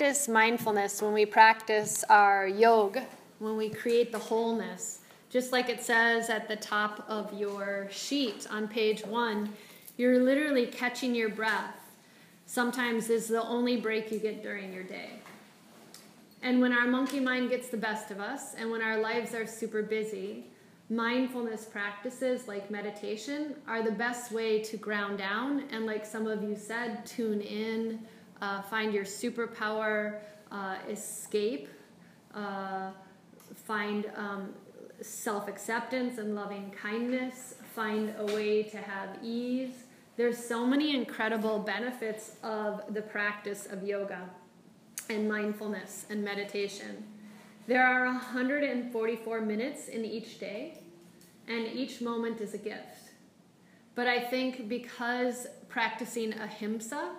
practice mindfulness, when we practice our yoga, when we create the wholeness, just like it says at the top of your sheet on page one, you're literally catching your breath. Sometimes is the only break you get during your day. And when our monkey mind gets the best of us, and when our lives are super busy, mindfulness practices like meditation are the best way to ground down and, like some of you said, tune in, uh, find your superpower, uh, escape, uh, find um, self acceptance and loving kindness, find a way to have ease. There's so many incredible benefits of the practice of yoga and mindfulness and meditation. There are 144 minutes in each day, and each moment is a gift. But I think because practicing ahimsa,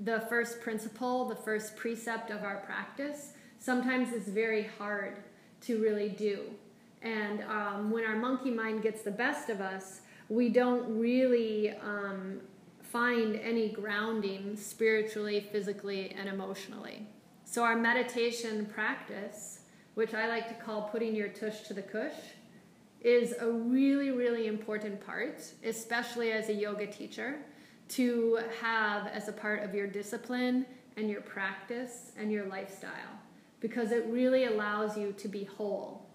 the first principle, the first precept of our practice, sometimes is very hard to really do. And um, when our monkey mind gets the best of us, we don't really um, find any grounding spiritually, physically, and emotionally. So, our meditation practice, which I like to call putting your tush to the kush, is a really, really important part, especially as a yoga teacher, to have as a part of your discipline and your practice and your lifestyle, because it really allows you to be whole.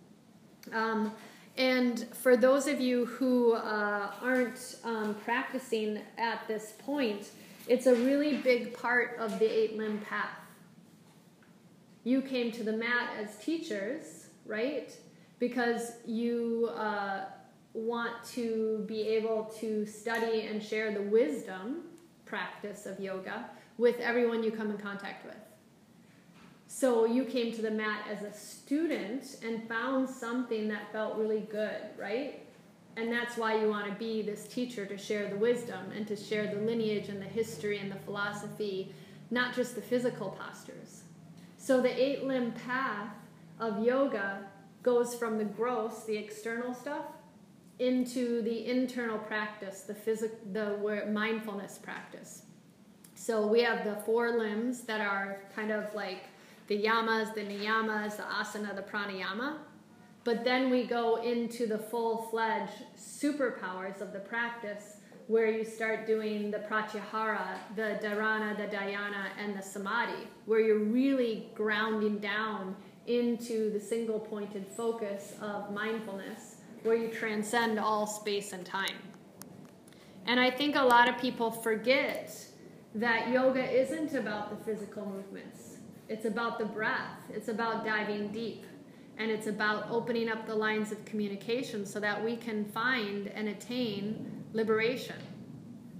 Um, and for those of you who uh, aren't um, practicing at this point, it's a really big part of the eight limb path you came to the mat as teachers, right? Because you uh, want to be able to study and share the wisdom practice of yoga with everyone you come in contact with. So you came to the mat as a student and found something that felt really good, right? And that's why you want to be this teacher to share the wisdom and to share the lineage and the history and the philosophy, not just the physical postures. So the eight limb path of yoga goes from the gross, the external stuff, into the internal practice, the physical, the mindfulness practice. So we have the four limbs that are kind of like the yamas, the niyamas, the asana, the pranayama. But then we go into the full fledged superpowers of the practice where you start doing the pratyahara, the dharana, the dhyana, and the samadhi, where you're really grounding down into the single pointed focus of mindfulness, where you transcend all space and time. And I think a lot of people forget that yoga isn't about the physical movements, it's about the breath, it's about diving deep. And it's about opening up the lines of communication so that we can find and attain liberation.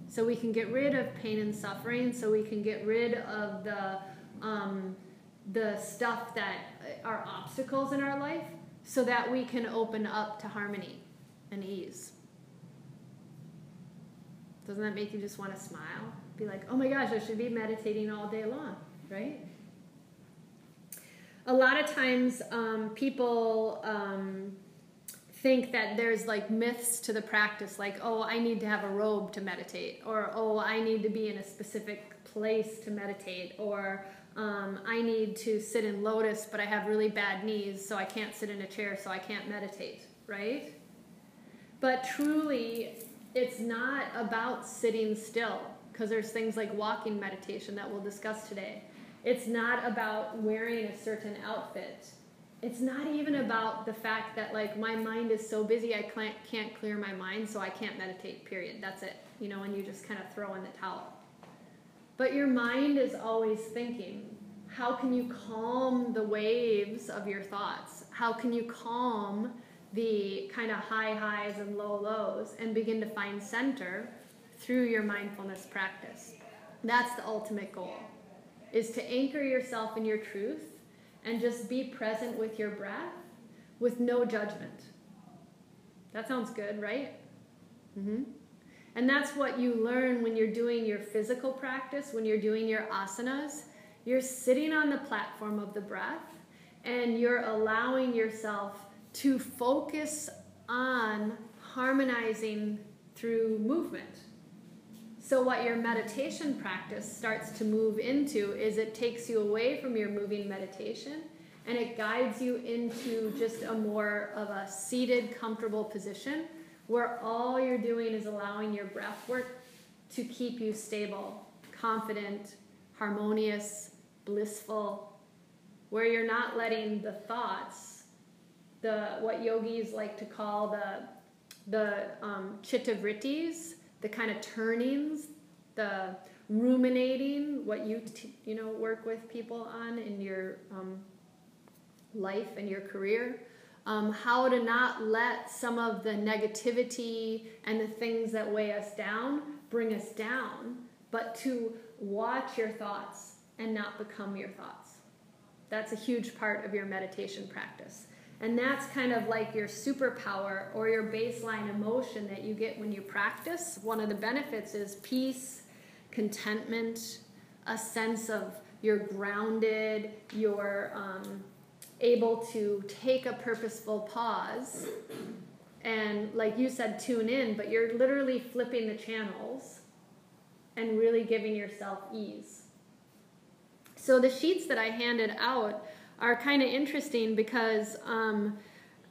So we can get rid of pain and suffering, so we can get rid of the, um, the stuff that are obstacles in our life, so that we can open up to harmony and ease. Doesn't that make you just want to smile? Be like, oh my gosh, I should be meditating all day long, right? A lot of times, um, people um, think that there's like myths to the practice, like, oh, I need to have a robe to meditate, or oh, I need to be in a specific place to meditate, or um, I need to sit in lotus, but I have really bad knees, so I can't sit in a chair, so I can't meditate, right? But truly, it's not about sitting still, because there's things like walking meditation that we'll discuss today. It's not about wearing a certain outfit it's not even about the fact that like my mind is so busy I can't can't clear my mind so I can't meditate period that's it you know and you just kind of throw in the towel but your mind is always thinking how can you calm the waves of your thoughts how can you calm the kind of high highs and low lows and begin to find center through your mindfulness practice that's the ultimate goal is to anchor yourself in your truth and just be present with your breath with no judgment. That sounds good, right? Mm-hmm. And that's what you learn when you're doing your physical practice, when you're doing your asanas. You're sitting on the platform of the breath and you're allowing yourself to focus on harmonizing through movement. So, what your meditation practice starts to move into is it takes you away from your moving meditation and it guides you into just a more of a seated, comfortable position where all you're doing is allowing your breath work to keep you stable, confident, harmonious, blissful, where you're not letting the thoughts, the what yogis like to call the the um, chitta vrittis, the kind of turnings, the ruminating, what you t- you know work with people on in your um, life and your career. Um, how to not let some of the negativity and the things that weigh us down bring us down, but to watch your thoughts and not become your thoughts. That's a huge part of your meditation practice. And that's kind of like your superpower or your baseline emotion that you get when you practice. One of the benefits is peace, contentment, a sense of you're grounded, you're um, able to take a purposeful pause and, like you said, tune in, but you're literally flipping the channels and really giving yourself ease. So the sheets that I handed out are kind of interesting because um,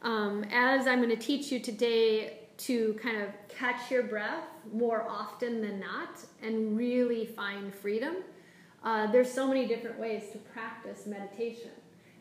um, as I'm going to teach you today to kind of catch your breath more often than not and really find freedom, uh, there's so many different ways to practice meditation.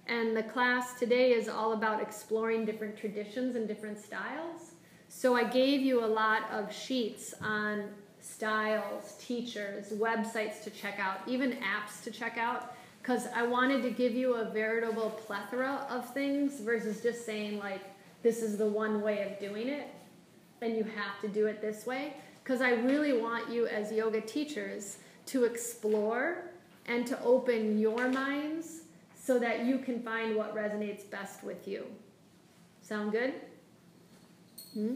And the class today is all about exploring different traditions and different styles. So I gave you a lot of sheets on styles, teachers, websites to check out, even apps to check out, because I wanted to give you a veritable plethora of things versus just saying, like, this is the one way of doing it and you have to do it this way. Because I really want you as yoga teachers to explore and to open your minds so that you can find what resonates best with you. Sound good? Hmm?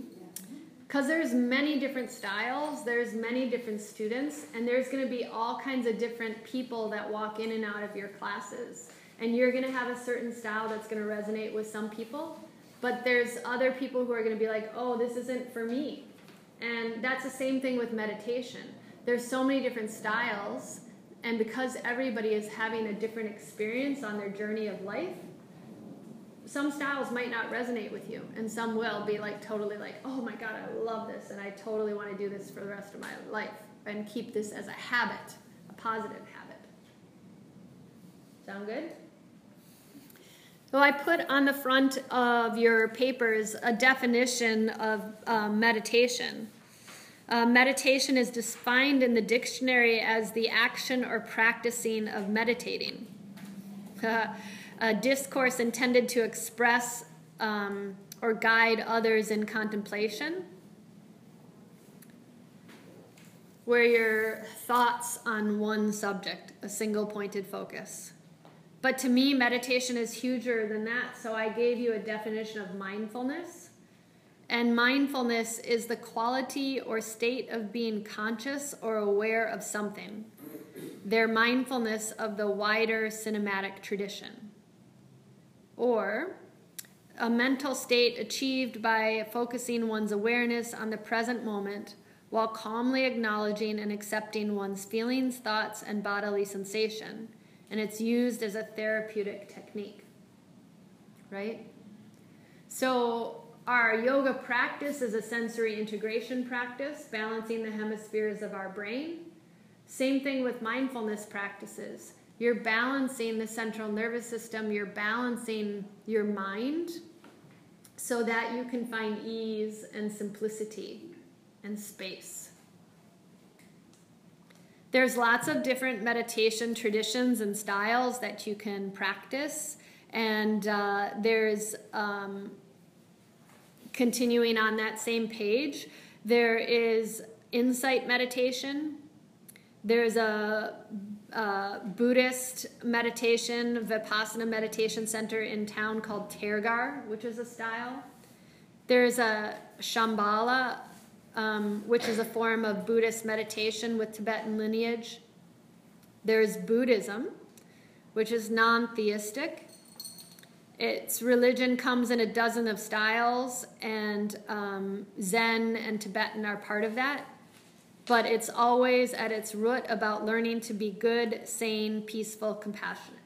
because there's many different styles there's many different students and there's going to be all kinds of different people that walk in and out of your classes and you're going to have a certain style that's going to resonate with some people but there's other people who are going to be like oh this isn't for me and that's the same thing with meditation there's so many different styles and because everybody is having a different experience on their journey of life some styles might not resonate with you and some will be like totally like oh my god i love this and i totally want to do this for the rest of my life and keep this as a habit a positive habit. Sound good? So i put on the front of your papers a definition of uh, meditation uh, meditation is defined in the dictionary as the action or practicing of meditating a discourse intended to express um, or guide others in contemplation, where your thoughts on one subject, a single pointed focus. But to me, meditation is huger than that, so I gave you a definition of mindfulness. And mindfulness is the quality or state of being conscious or aware of something, their mindfulness of the wider cinematic tradition or a mental state achieved by focusing one's awareness on the present moment while calmly acknowledging and accepting one's feelings, thoughts, and bodily sensation. And it's used as a therapeutic technique. Right? So, our yoga practice is a sensory integration practice, balancing the hemispheres of our brain. Same thing with mindfulness practices. You're balancing the central nervous system, you're balancing your mind so that you can find ease and simplicity and space. There's lots of different meditation traditions and styles that you can practice, and uh, there's um, continuing on that same page, there is insight meditation, there's a uh, Buddhist meditation, Vipassana meditation center in town called Tergar, which is a style. There's a Shambhala, um, which is a form of Buddhist meditation with Tibetan lineage. There's Buddhism, which is non theistic. Its religion comes in a dozen of styles, and um, Zen and Tibetan are part of that. but it's always at its root about learning to be good, sane, peaceful, compassionate.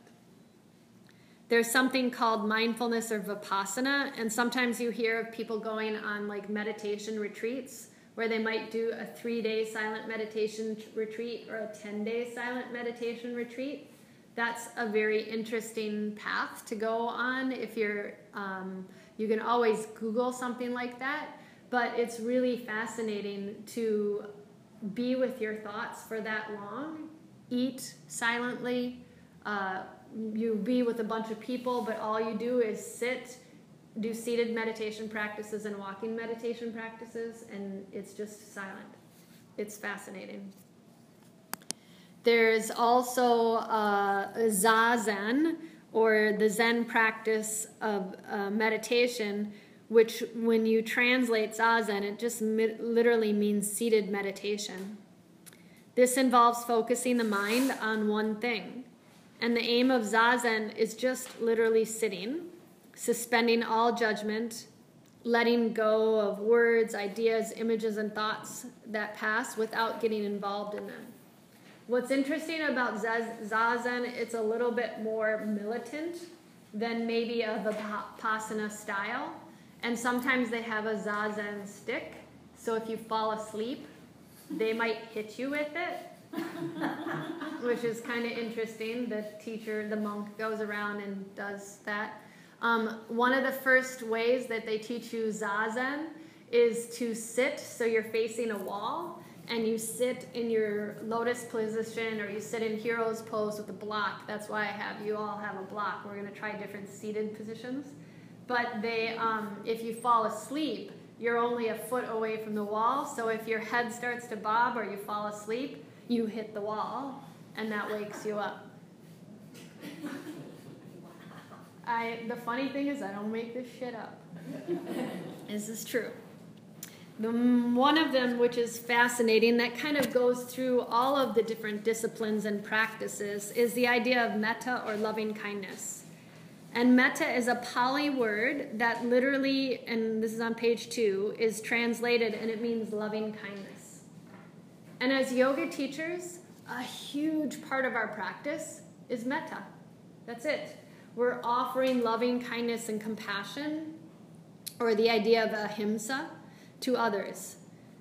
There's something called mindfulness or vipassana, and sometimes you hear of people going on like meditation retreats where they might do a three day silent meditation retreat or a 10 day silent meditation retreat. That's a very interesting path to go on if you're, um, you can always Google something like that, but it's really fascinating to be with your thoughts for that long, eat silently. Uh, you be with a bunch of people, but all you do is sit do seated meditation practices and walking meditation practices, and it's just silent. It's fascinating. There's also uh, Zazen, or the Zen practice of uh, meditation, which, when you translate Zazen, it just mi- literally means seated meditation. This involves focusing the mind on one thing. And the aim of Zazen is just literally sitting suspending all judgment, letting go of words, ideas, images, and thoughts that pass without getting involved in them. What's interesting about Zazen, it's a little bit more militant than maybe a Vipassana style. And sometimes they have a Zazen stick. So if you fall asleep, they might hit you with it, which is kind of interesting. The teacher, the monk, goes around and does that. Um, one of the first ways that they teach you zazen is to sit so you're facing a wall and you sit in your lotus position or you sit in hero's pose with a block. That's why I have you all have a block. We're going to try different seated positions. But they, um, if you fall asleep, you're only a foot away from the wall. So if your head starts to bob or you fall asleep, you hit the wall and that wakes you up. I the funny thing is I don't make this shit up. this is true. The, one of them, which is fascinating, that kind of goes through all of the different disciplines and practices, is the idea of metta or loving kindness. And metta is a Pali word that literally, and this is on page two, is translated and it means loving kindness. And as yoga teachers, a huge part of our practice is metta. That's it. We're offering loving kindness and compassion, or the idea of ahimsa, to others.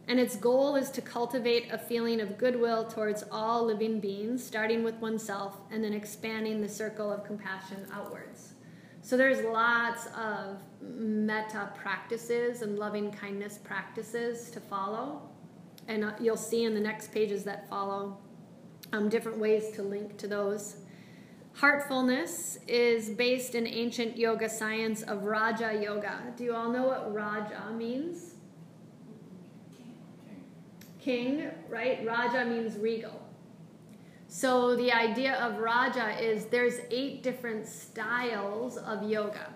And its goal is to cultivate a feeling of goodwill towards all living beings, starting with oneself and then expanding the circle of compassion outwards. So there's lots of metta practices and loving kindness practices to follow. And uh, you'll see in the next pages that follow um, different ways to link to those. Heartfulness is based in ancient yoga science of Raja Yoga. Do you all know what Raja means? King, right? Raja means regal. So the idea of Raja is there's eight different styles of yoga.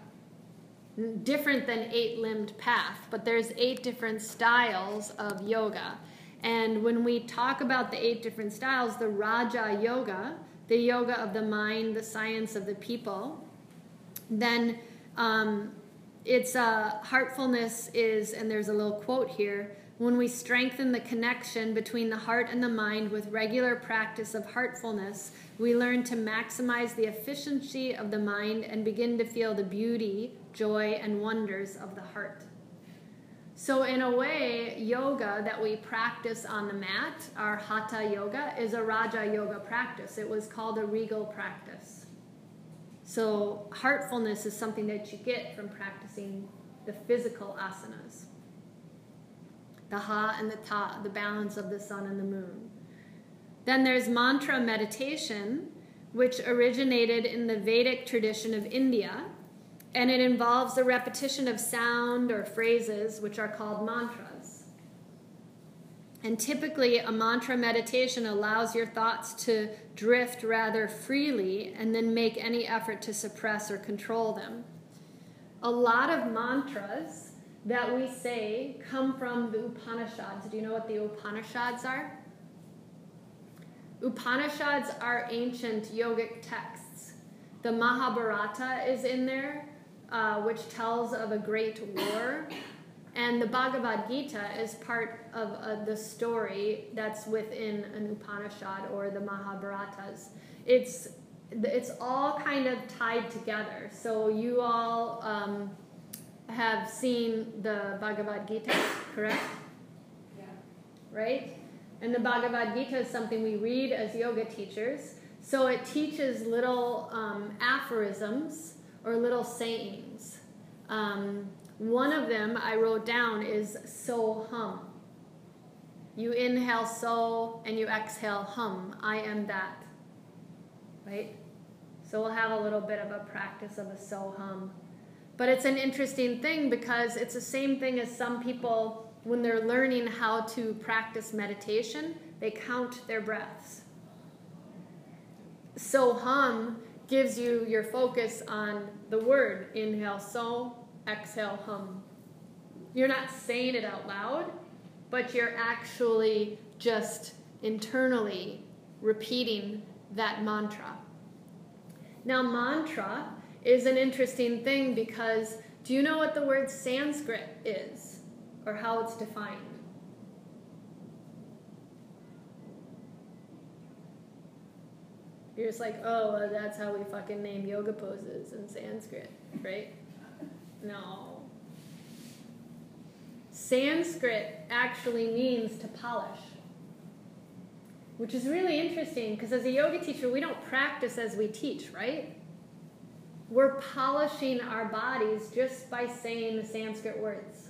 Different than eight limbed path, but there's eight different styles of yoga. And when we talk about the eight different styles, the Raja Yoga the yoga of the mind, the science of the people, then um, it's uh, heartfulness is, and there's a little quote here when we strengthen the connection between the heart and the mind with regular practice of heartfulness, we learn to maximize the efficiency of the mind and begin to feel the beauty, joy, and wonders of the heart. So, in a way, yoga that we practice on the mat, our hatha yoga, is a raja yoga practice. It was called a regal practice. So, heartfulness is something that you get from practicing the physical asanas the ha and the ta, the balance of the sun and the moon. Then there's mantra meditation, which originated in the Vedic tradition of India and it involves the repetition of sound or phrases, which are called mantras. And typically, a mantra meditation allows your thoughts to drift rather freely and then make any effort to suppress or control them. A lot of mantras that we say come from the Upanishads. Do you know what the Upanishads are? Upanishads are ancient yogic texts. The Mahabharata is in there, uh, which tells of a great war And the Bhagavad Gita is part of uh, the story that's within an Upanishad or the Mahabharatas. It's it's all kind of tied together. So you all um, have seen the Bhagavad Gita, correct? Yeah. Right? And the Bhagavad Gita is something we read as yoga teachers. So it teaches little um, aphorisms or little sayings. Um, one of them I wrote down is so hum. You inhale so and you exhale hum. I am that. Right? So we'll have a little bit of a practice of a so hum. But it's an interesting thing because it's the same thing as some people, when they're learning how to practice meditation, they count their breaths. So hum gives you your focus on the word inhale so exhale hum. You're not saying it out loud, but you're actually just internally repeating that mantra. Now, mantra is an interesting thing because do you know what the word Sanskrit is or how it's defined? You're just like, oh, well, that's how we fucking name yoga poses in Sanskrit, right? No. Sanskrit actually means to polish, which is really interesting because as a yoga teacher, we don't practice as we teach, right? We're polishing our bodies just by saying the Sanskrit words.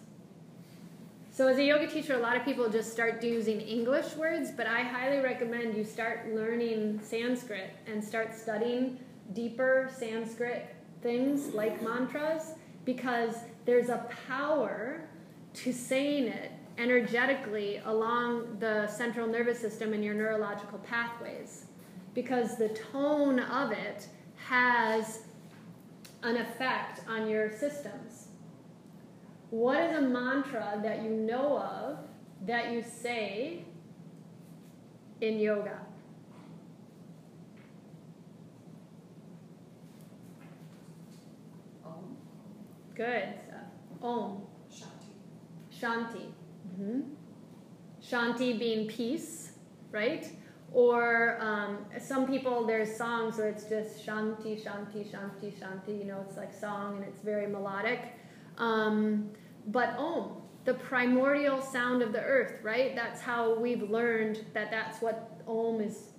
So, as a yoga teacher, a lot of people just start using English words, but I highly recommend you start learning Sanskrit and start studying deeper Sanskrit things like mantras because there's a power to saying it energetically along the central nervous system and your neurological pathways because the tone of it has an effect on your systems. What is a mantra that you know of that you say in yoga? Om. Good Om. Shanti. Shanti. Mm-hmm. Shanti being peace, right? Or um, some people, there's songs where it's just Shanti, Shanti, Shanti, Shanti. You know, it's like song and it's very melodic. Um, but Om, the primordial sound of the earth, right? That's how we've learned that that's what Om is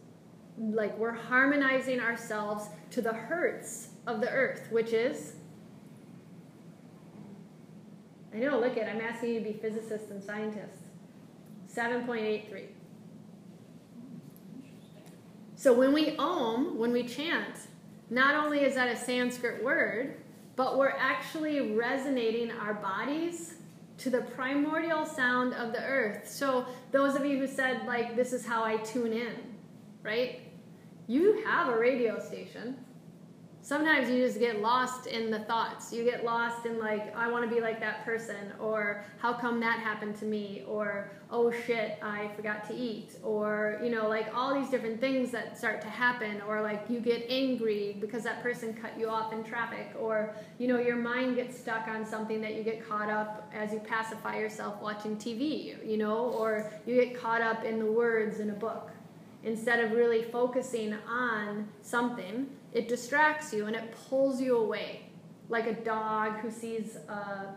like. We're harmonizing ourselves to the hertz of the earth, which is I know, look at I'm asking you to be physicists and scientists. 7.83. So when we om, when we chant, not only is that a Sanskrit word, but we're actually resonating our bodies to the primordial sound of the earth. So those of you who said like this is how I tune in, right? You have a radio station sometimes you just get lost in the thoughts. You get lost in like, I want to be like that person, or how come that happened to me, or oh shit, I forgot to eat, or you know, like all these different things that start to happen, or like you get angry because that person cut you off in traffic, or you know, your mind gets stuck on something that you get caught up as you pacify yourself watching TV, you know, or you get caught up in the words in a book. Instead of really focusing on something it distracts you and it pulls you away like a dog who sees a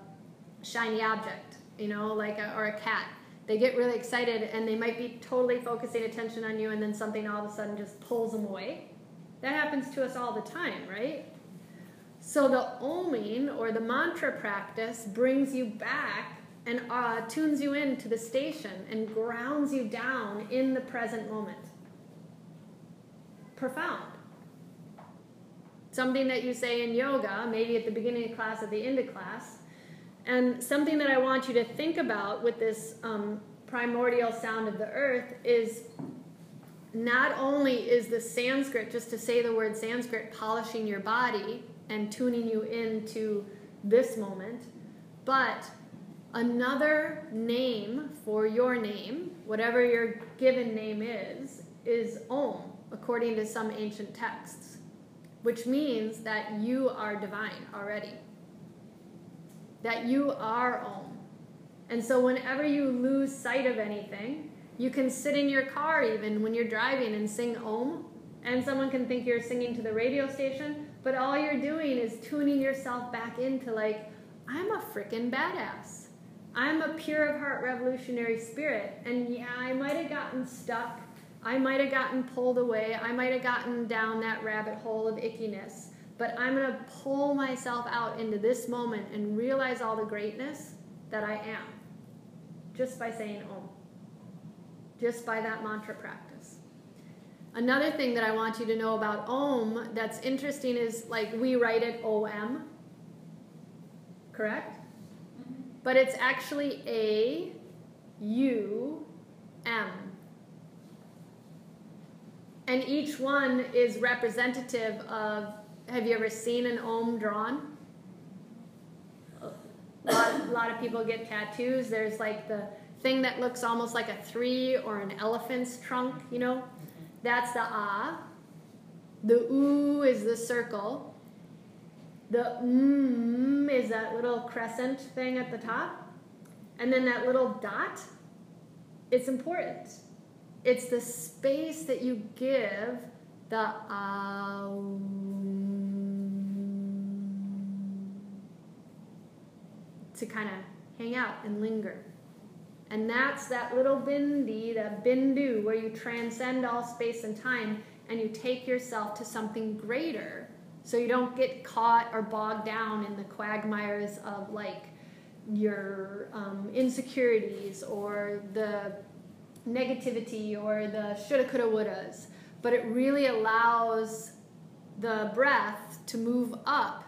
shiny object you know like a, or a cat. They get really excited and they might be totally focusing attention on you and then something all of a sudden just pulls them away. That happens to us all the time right? So the oming or the mantra practice brings you back and uh, tunes you in to the station and grounds you down in the present moment. Profound something that you say in yoga, maybe at the beginning of class, at the end of class, and something that I want you to think about with this um, primordial sound of the earth is not only is the Sanskrit, just to say the word Sanskrit, polishing your body and tuning you into this moment, but another name for your name, whatever your given name is, is Om, according to some ancient texts which means that you are divine already. That you are Om. And so, whenever you lose sight of anything, you can sit in your car even when you're driving and sing Om, and someone can think you're singing to the radio station, but all you're doing is tuning yourself back into, like, I'm a freaking badass. I'm a pure of heart revolutionary spirit. And yeah, I might have gotten stuck. I might have gotten pulled away. I might have gotten down that rabbit hole of ickiness. But I'm going to pull myself out into this moment and realize all the greatness that I am just by saying Om, just by that mantra practice. Another thing that I want you to know about Om that's interesting is like we write it OM, correct? Mm-hmm. but it's actually A U M. And each one is representative of have you ever seen an Om drawn? A lot, a lot of people get tattoos. There's like the thing that looks almost like a three or an elephant's trunk, you know? That's the Ah. The U is the circle. The mm is that little crescent thing at the top. And then that little dot, it's important. It's the space that you give the um, to kind of hang out and linger. And that's that little bindi, that bindu, where you transcend all space and time and you take yourself to something greater so you don't get caught or bogged down in the quagmires of like your um, insecurities or the negativity or the shoulda, coulda, wouldas. But it really allows the breath to move up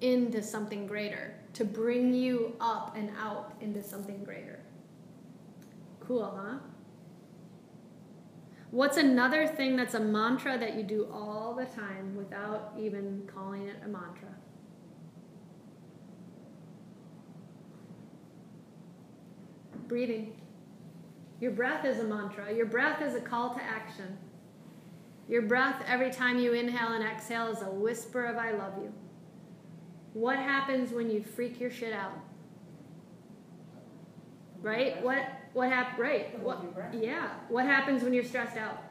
into something greater, to bring you up and out into something greater. Cool, huh? What's another thing that's a mantra that you do all the time without even calling it a mantra? Breathing. Your breath is a mantra. Your breath is a call to action. Your breath, every time you inhale and exhale, is a whisper of I love you. What happens when you freak your shit out? Right? What what hap- right? What yeah. What happens when you're stressed out?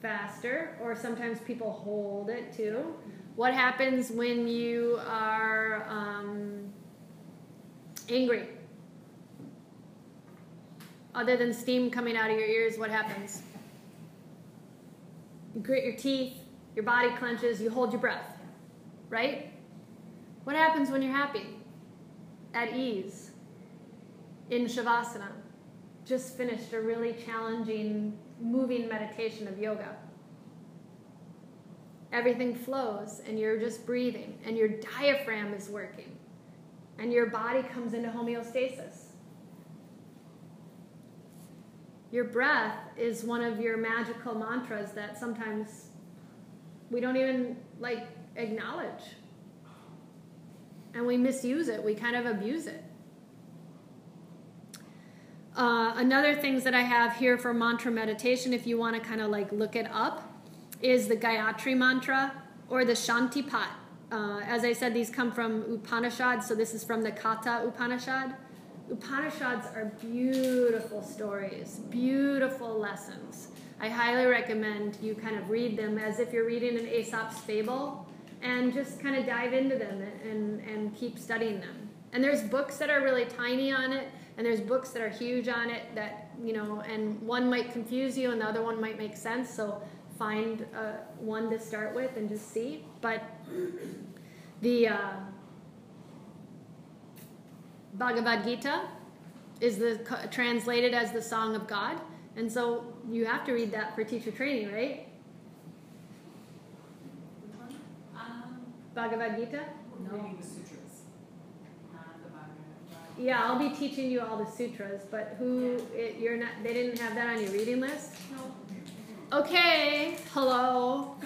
Faster, or sometimes people hold it too. What happens when you are um, angry? Other than steam coming out of your ears, what happens? You grit your teeth, your body clenches, you hold your breath, right? What happens when you're happy? At ease, in Shavasana. Just finished a really challenging, moving meditation of yoga. Everything flows, and you're just breathing, and your diaphragm is working, and your body comes into homeostasis. Your breath is one of your magical mantras that sometimes we don't even like acknowledge. And we misuse it, we kind of abuse it. Uh, another things that I have here for mantra meditation, if you want to kind of like look it up, is the Gayatri mantra or the Shantipat. Uh, as I said, these come from upanishad so this is from the Katha Upanishad. Upanishads are beautiful stories, beautiful lessons. I highly recommend you kind of read them as if you're reading an Aesop's fable and just kind of dive into them and, and keep studying them. And there's books that are really tiny on it, and there's books that are huge on it that, you know, and one might confuse you and the other one might make sense. So find uh, one to start with and just see. But the uh, Bhagavad Gita is the translated as the Song of God, and so you have to read that for teacher training, right? Um, Bhagavad Gita. no. Reading the sutras, not the Bhagavad Gita. Yeah, I'll be teaching you all the sutras, but who it, you're not? They didn't have that on your reading list. No. Okay, hello.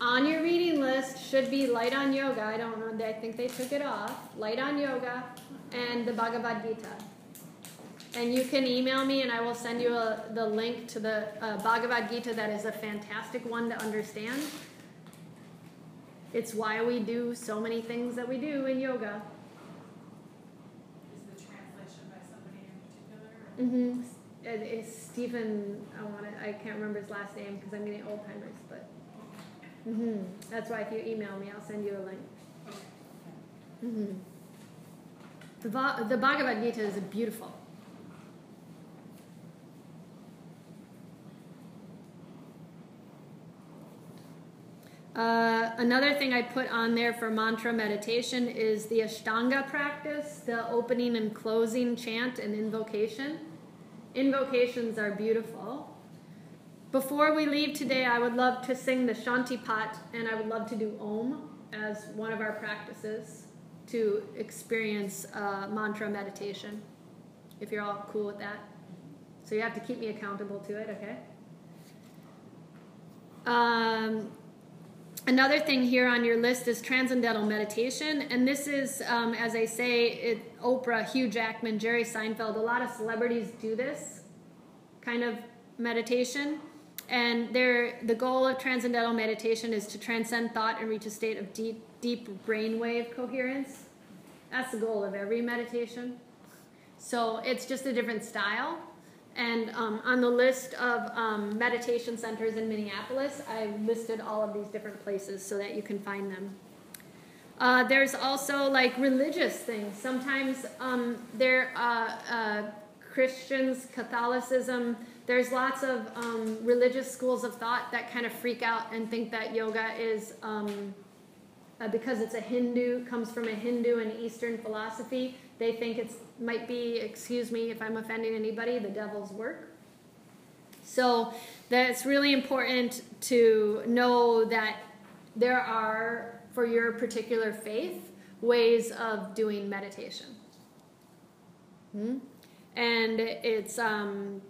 On your reading list should be Light on Yoga. I don't know. I think they took it off. Light on Yoga and the Bhagavad Gita. And you can email me, and I will send you a, the link to the uh, Bhagavad Gita. That is a fantastic one to understand. It's why we do so many things that we do in yoga. Is the translation by somebody in particular? Mm-hmm. It's Stephen. I want to. I can't remember his last name because I'm getting old timers, but. Mm-hmm. That's why if you email me, I'll send you a link. Mm-hmm. The the Bhagavad Gita is beautiful. Uh, another thing I put on there for mantra meditation is the Ashtanga practice, the opening and closing chant and invocation. Invocations are beautiful. Before we leave today, I would love to sing the Shantipat and I would love to do Om as one of our practices to experience uh, mantra meditation, if you're all cool with that. So you have to keep me accountable to it, okay? Um, Another thing here on your list is transcendental meditation, and this is, um, as I say, it, Oprah, Hugh Jackman, Jerry Seinfeld, a lot of celebrities do this kind of meditation. And the goal of transcendental meditation is to transcend thought and reach a state of deep, deep brainwave coherence. That's the goal of every meditation. So it's just a different style. And um, on the list of um, meditation centers in Minneapolis, I listed all of these different places so that you can find them. Uh, there's also like religious things. Sometimes um, there uh, uh, Christians, Catholicism. There's lots of um, religious schools of thought that kind of freak out and think that yoga is um, uh, because it's a Hindu, comes from a Hindu and Eastern philosophy. They think it might be, excuse me if I'm offending anybody, the devil's work. So that's really important to know that there are, for your particular faith, ways of doing meditation. Hmm? And it's um,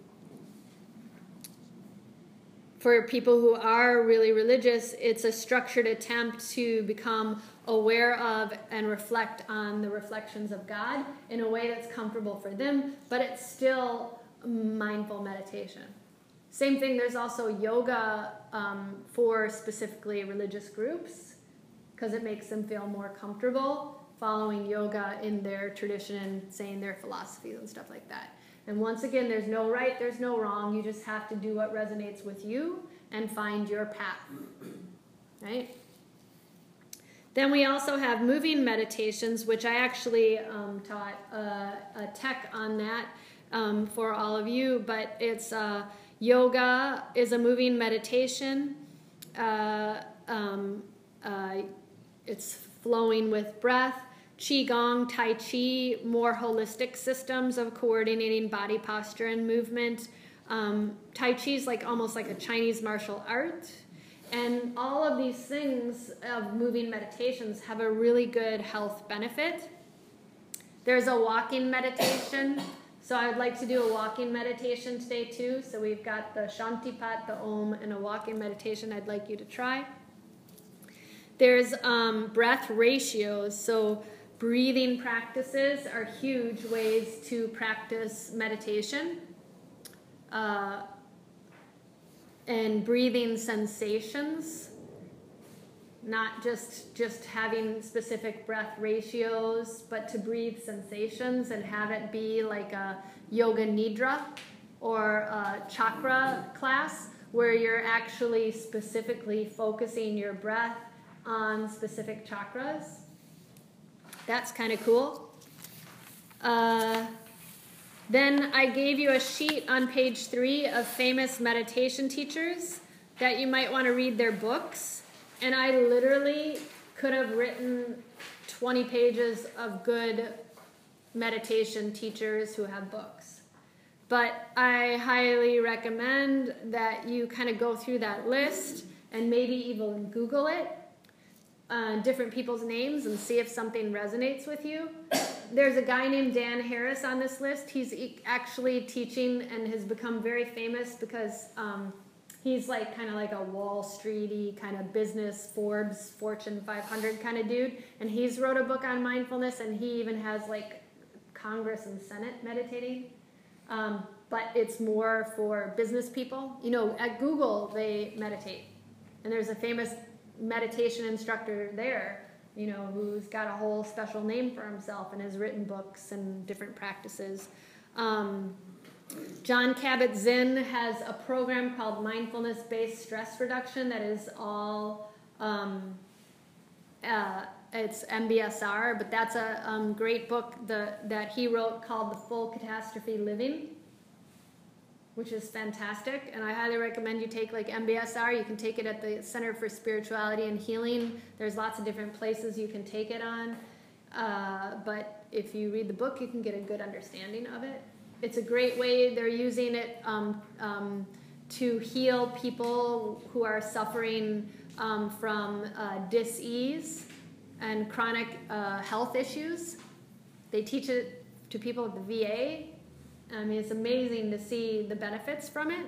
for people who are really religious, it's a structured attempt to become aware of and reflect on the reflections of God in a way that's comfortable for them, but it's still mindful meditation. Same thing, there's also yoga um, for specifically religious groups because it makes them feel more comfortable following yoga in their tradition and saying their philosophies and stuff like that. And once again, there's no right, there's no wrong. You just have to do what resonates with you and find your path. Right? Then we also have moving meditations, which I actually um, taught uh, a tech on that um, for all of you. But it's uh, yoga is a moving meditation. Uh, um, uh, it's flowing with breath. Qigong, Tai Chi, more holistic systems of coordinating body posture and movement. Um, tai Chi is like almost like a Chinese martial art. And all of these things of moving meditations have a really good health benefit. There's a walking meditation. So I would like to do a walking meditation today too. So we've got the Shantipat, the Om, and a walking meditation I'd like you to try. There's um, breath ratios. So breathing practices are huge ways to practice meditation. Uh, and breathing sensations not just just having specific breath ratios but to breathe sensations and have it be like a yoga nidra or a chakra class where you're actually specifically focusing your breath on specific chakras that's kind of cool uh, then I gave you a sheet on page three of famous meditation teachers that you might want to read their books. And I literally could have written 20 pages of good meditation teachers who have books. But I highly recommend that you kind of go through that list and maybe even Google it uh, different people's names and see if something resonates with you. There's a guy named Dan Harris on this list. He's actually teaching and has become very famous because um, he's like kind of like a Wall Streety kind of business Forbes Fortune 500 kind of dude. And he's wrote a book on mindfulness and he even has like Congress and Senate meditating. Um, but it's more for business people. You know, at Google they meditate, and there's a famous meditation instructor there, you know, who's got a whole special name for himself and has written books and different practices. Um, Jon Kabat-Zinn has a program called Mindfulness Based Stress Reduction that is all, um, uh, it's MBSR, but that's a um, great book the, that he wrote called The Full Catastrophe Living, which is fantastic. And I highly recommend you take like MBSR. You can take it at the Center for Spirituality and Healing. There's lots of different places you can take it on. Uh, but if you read the book, you can get a good understanding of it. It's a great way. They're using it um, um, to heal people who are suffering um, from uh, dis-ease and chronic uh, health issues. They teach it to people at the VA. I mean, it's amazing to see the benefits from it.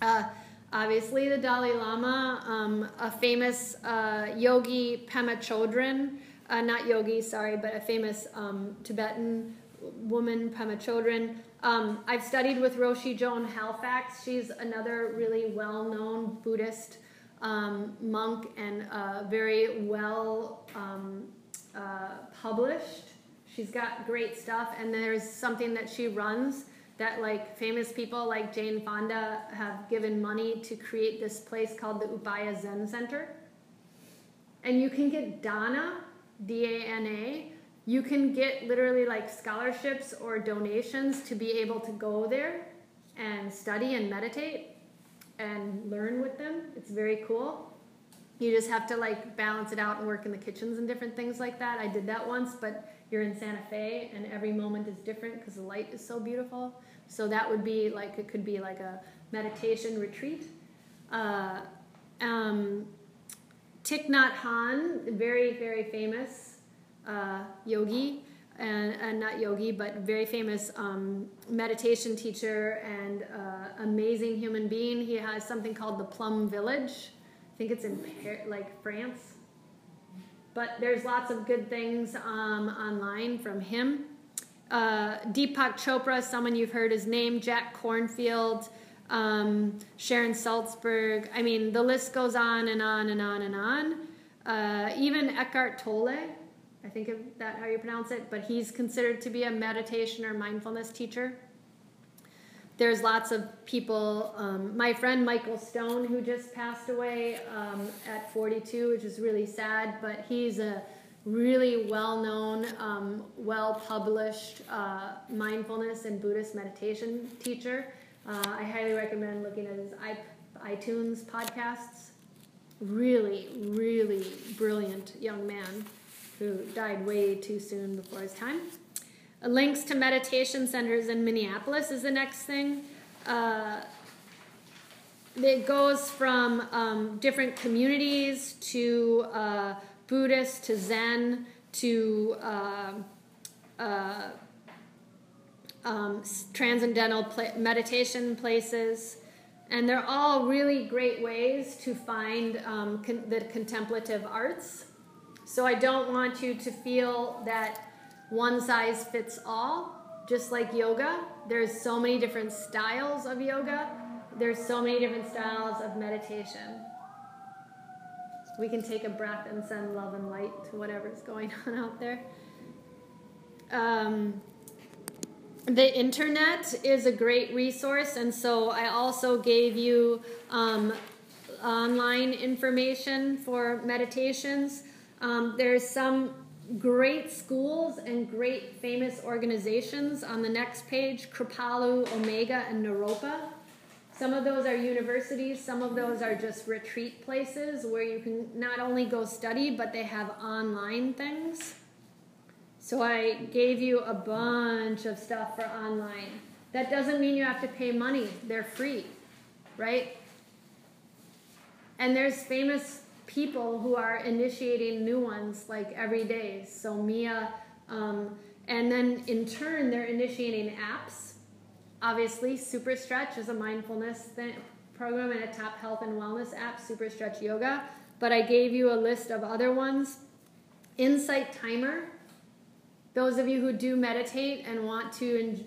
Uh, obviously, the Dalai Lama, um, a famous uh, yogi, Pema Chodron, uh, not yogi, sorry, but a famous um, Tibetan woman, Pema Chodron. Um, I've studied with Roshi Joan Halifax. She's another really well known Buddhist um, monk and uh, very well um, uh, published. She's got great stuff, and there's something that she runs that like famous people like Jane Fonda have given money to create this place called the Upaya Zen Center. And you can get Dana, D A N A, you can get literally like scholarships or donations to be able to go there and study and meditate and learn with them. It's very cool. You just have to like balance it out and work in the kitchens and different things like that. I did that once, but you're in Santa Fe and every moment is different because the light is so beautiful. So that would be like, it could be like a meditation retreat. Uh, um, Thich Nhat Hanh, very, very famous uh, yogi, and, and, not yogi, but very famous um, meditation teacher and uh, amazing human being. He has something called the Plum Village. I think it's in like France. But there's lots of good things um, online from him. Uh, Deepak Chopra, someone you've heard his name, Jack Kornfield, um, Sharon Salzberg. I mean, the list goes on and on and on and on. Uh, even Eckhart Tolle, I think of that how you pronounce it, but he's considered to be a meditation or mindfulness teacher. There's lots of people. Um, my friend Michael Stone, who just passed away um, at 42, which is really sad, but he's a really well known, um, well published uh, mindfulness and Buddhist meditation teacher. Uh, I highly recommend looking at his iTunes podcasts. Really, really brilliant young man who died way too soon before his time. Links to meditation centers in Minneapolis is the next thing. Uh, it goes from um, different communities to uh, Buddhist to Zen to uh, uh, um, transcendental meditation places. And they're all really great ways to find um, con- the contemplative arts. So I don't want you to feel that one size fits all, just like yoga. There's so many different styles of yoga. There's so many different styles of meditation. We can take a breath and send love and light to whatever's going on out there. Um, the internet is a great resource, and so I also gave you um, online information for meditations. Um, there's some great schools and great famous organizations on the next page Kripalu, Omega, and Naropa. Some of those are universities, some of those are just retreat places where you can not only go study, but they have online things. So I gave you a bunch of stuff for online. That doesn't mean you have to pay money, they're free, right? And there's famous people who are initiating new ones like every day. So Mia, um, and then in turn, they're initiating apps. Obviously, Super Stretch is a mindfulness program and a top health and wellness app, Super Stretch Yoga. But I gave you a list of other ones. Insight Timer. Those of you who do meditate and want to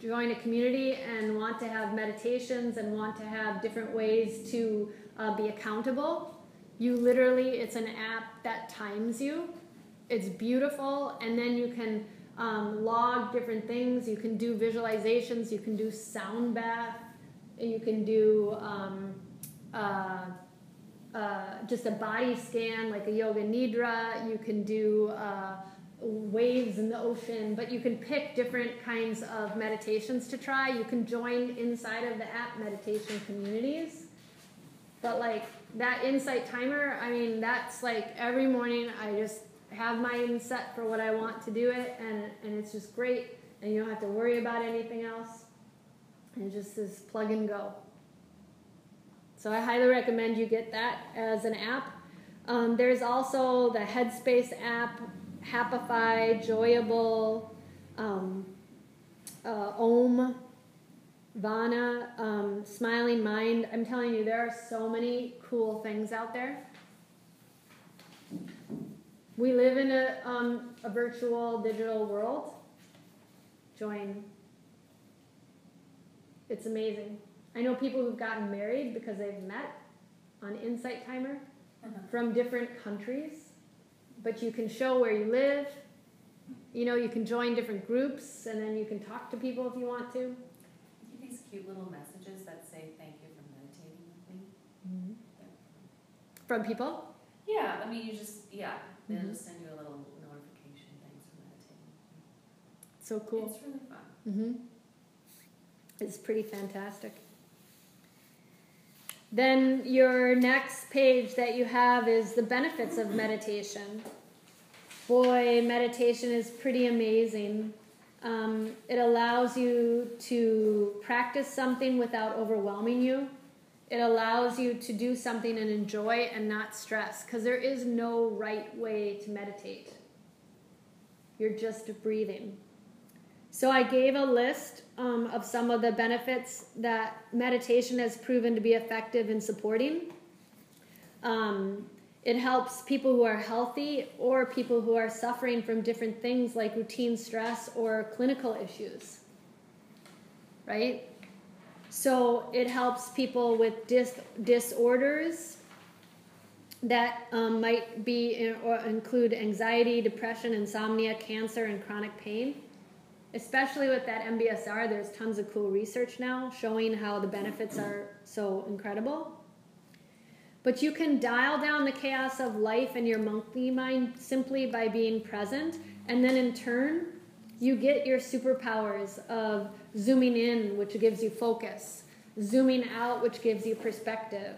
join a community and want to have meditations and want to have different ways to uh, be accountable, you literally, it's an app that times you. It's beautiful, and then you can um, log different things. You can do visualizations. You can do sound bath. You can do um, uh, uh, just a body scan, like a yoga nidra. You can do uh, waves in the ocean, but you can pick different kinds of meditations to try. You can join inside of the app meditation communities. But like that insight timer, I mean, that's like every morning I just have mine set for what I want to do it, and, and it's just great, and you don't have to worry about anything else. And just this plug and go. So I highly recommend you get that as an app. Um, there's also the Headspace app, Happify, Joyable, um, uh, Om, Vana, um, Smiling Mind. I'm telling you, there are so many cool things out there. We live in a, um, a virtual digital world. Join. It's amazing. I know people who've gotten married because they've met on Insight Timer from different countries, but you can show where you live. You know, you can join different groups and then you can talk to people if you want to. Cute little messages that say thank you for meditating with me. Mm-hmm. From people? Yeah, I mean, you just, yeah, they'll Mhm. just send you a little notification, thanks for meditating. So cool. It's really fun. Mm-hmm. It's pretty fantastic. Then your next page that you have is the benefits of meditation. Boy, meditation is pretty amazing. Um, it allows you to practice something without overwhelming you. It allows you to do something and enjoy and not stress because there is no right way to meditate. You're just breathing. So I gave a list um, of some of the benefits that meditation has proven to be effective in supporting. Um, it helps people who are healthy or people who are suffering from different things like routine stress or clinical issues. Right? So it helps people with dis- disorders that um, might be in, or include anxiety, depression, insomnia, cancer, and chronic pain especially with that MBSR, there's tons of cool research now showing how the benefits are so incredible. But you can dial down the chaos of life in your monkey mind simply by being present, and then in turn, you get your superpowers of zooming in, which gives you focus, zooming out, which gives you perspective,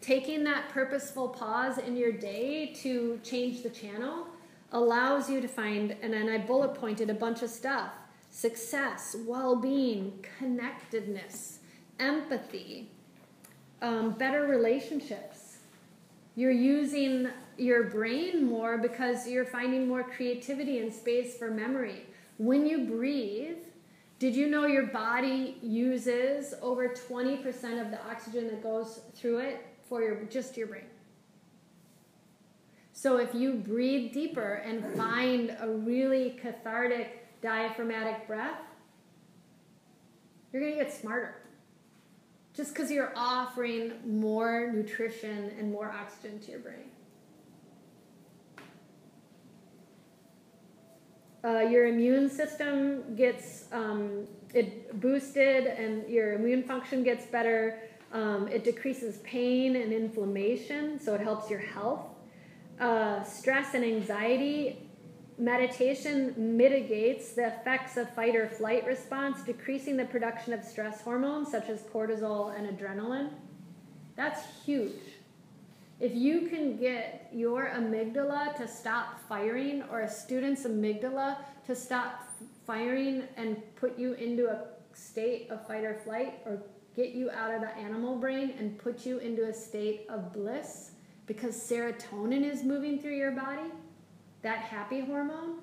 taking that purposeful pause in your day to change the channel allows you to find, and then I bullet pointed a bunch of stuff success, well being, connectedness, empathy, um, better relationships. You're using your brain more because you're finding more creativity and space for memory. When you breathe, did you know your body uses over 20% of the oxygen that goes through it for your, just your brain? So if you breathe deeper and find a really cathartic diaphragmatic breath, you're going to get smarter. Just because you're offering more nutrition and more oxygen to your brain. Uh, your immune system gets um, it boosted and your immune function gets better. Um, it decreases pain and inflammation, so it helps your health. Uh, stress and anxiety meditation mitigates the effects of fight or flight response, decreasing the production of stress hormones such as cortisol and adrenaline. That's huge. If you can get your amygdala to stop firing or a student's amygdala to stop firing and put you into a state of fight or flight or get you out of the animal brain and put you into a state of bliss because serotonin is moving through your body that happy hormone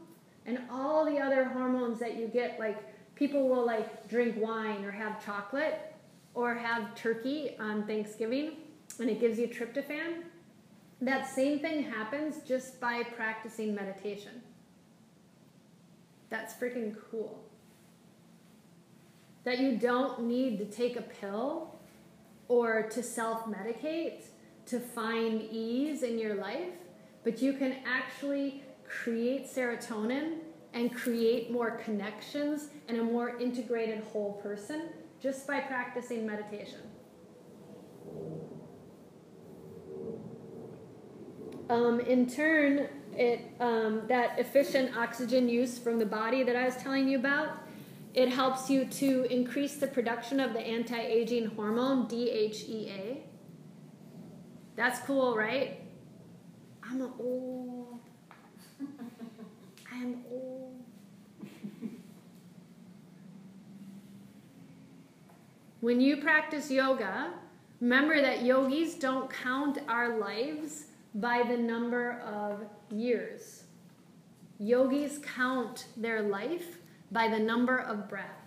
and all the other hormones that you get like people will like drink wine or have chocolate or have turkey on thanksgiving and it gives you tryptophan. That same thing happens just by practicing meditation. That's freaking cool. That you don't need to take a pill or to self-medicate to find ease in your life but you can actually create serotonin and create more connections and a more integrated whole person just by practicing meditation. Um, in turn, it um, that efficient oxygen use from the body that I was telling you about, it helps you to increase the production of the anti-aging hormone DHEA. That's cool, right? I'm an old. I am old. when you practice yoga, remember that yogis don't count our lives by the number of years. Yogis count their life by the number of breaths.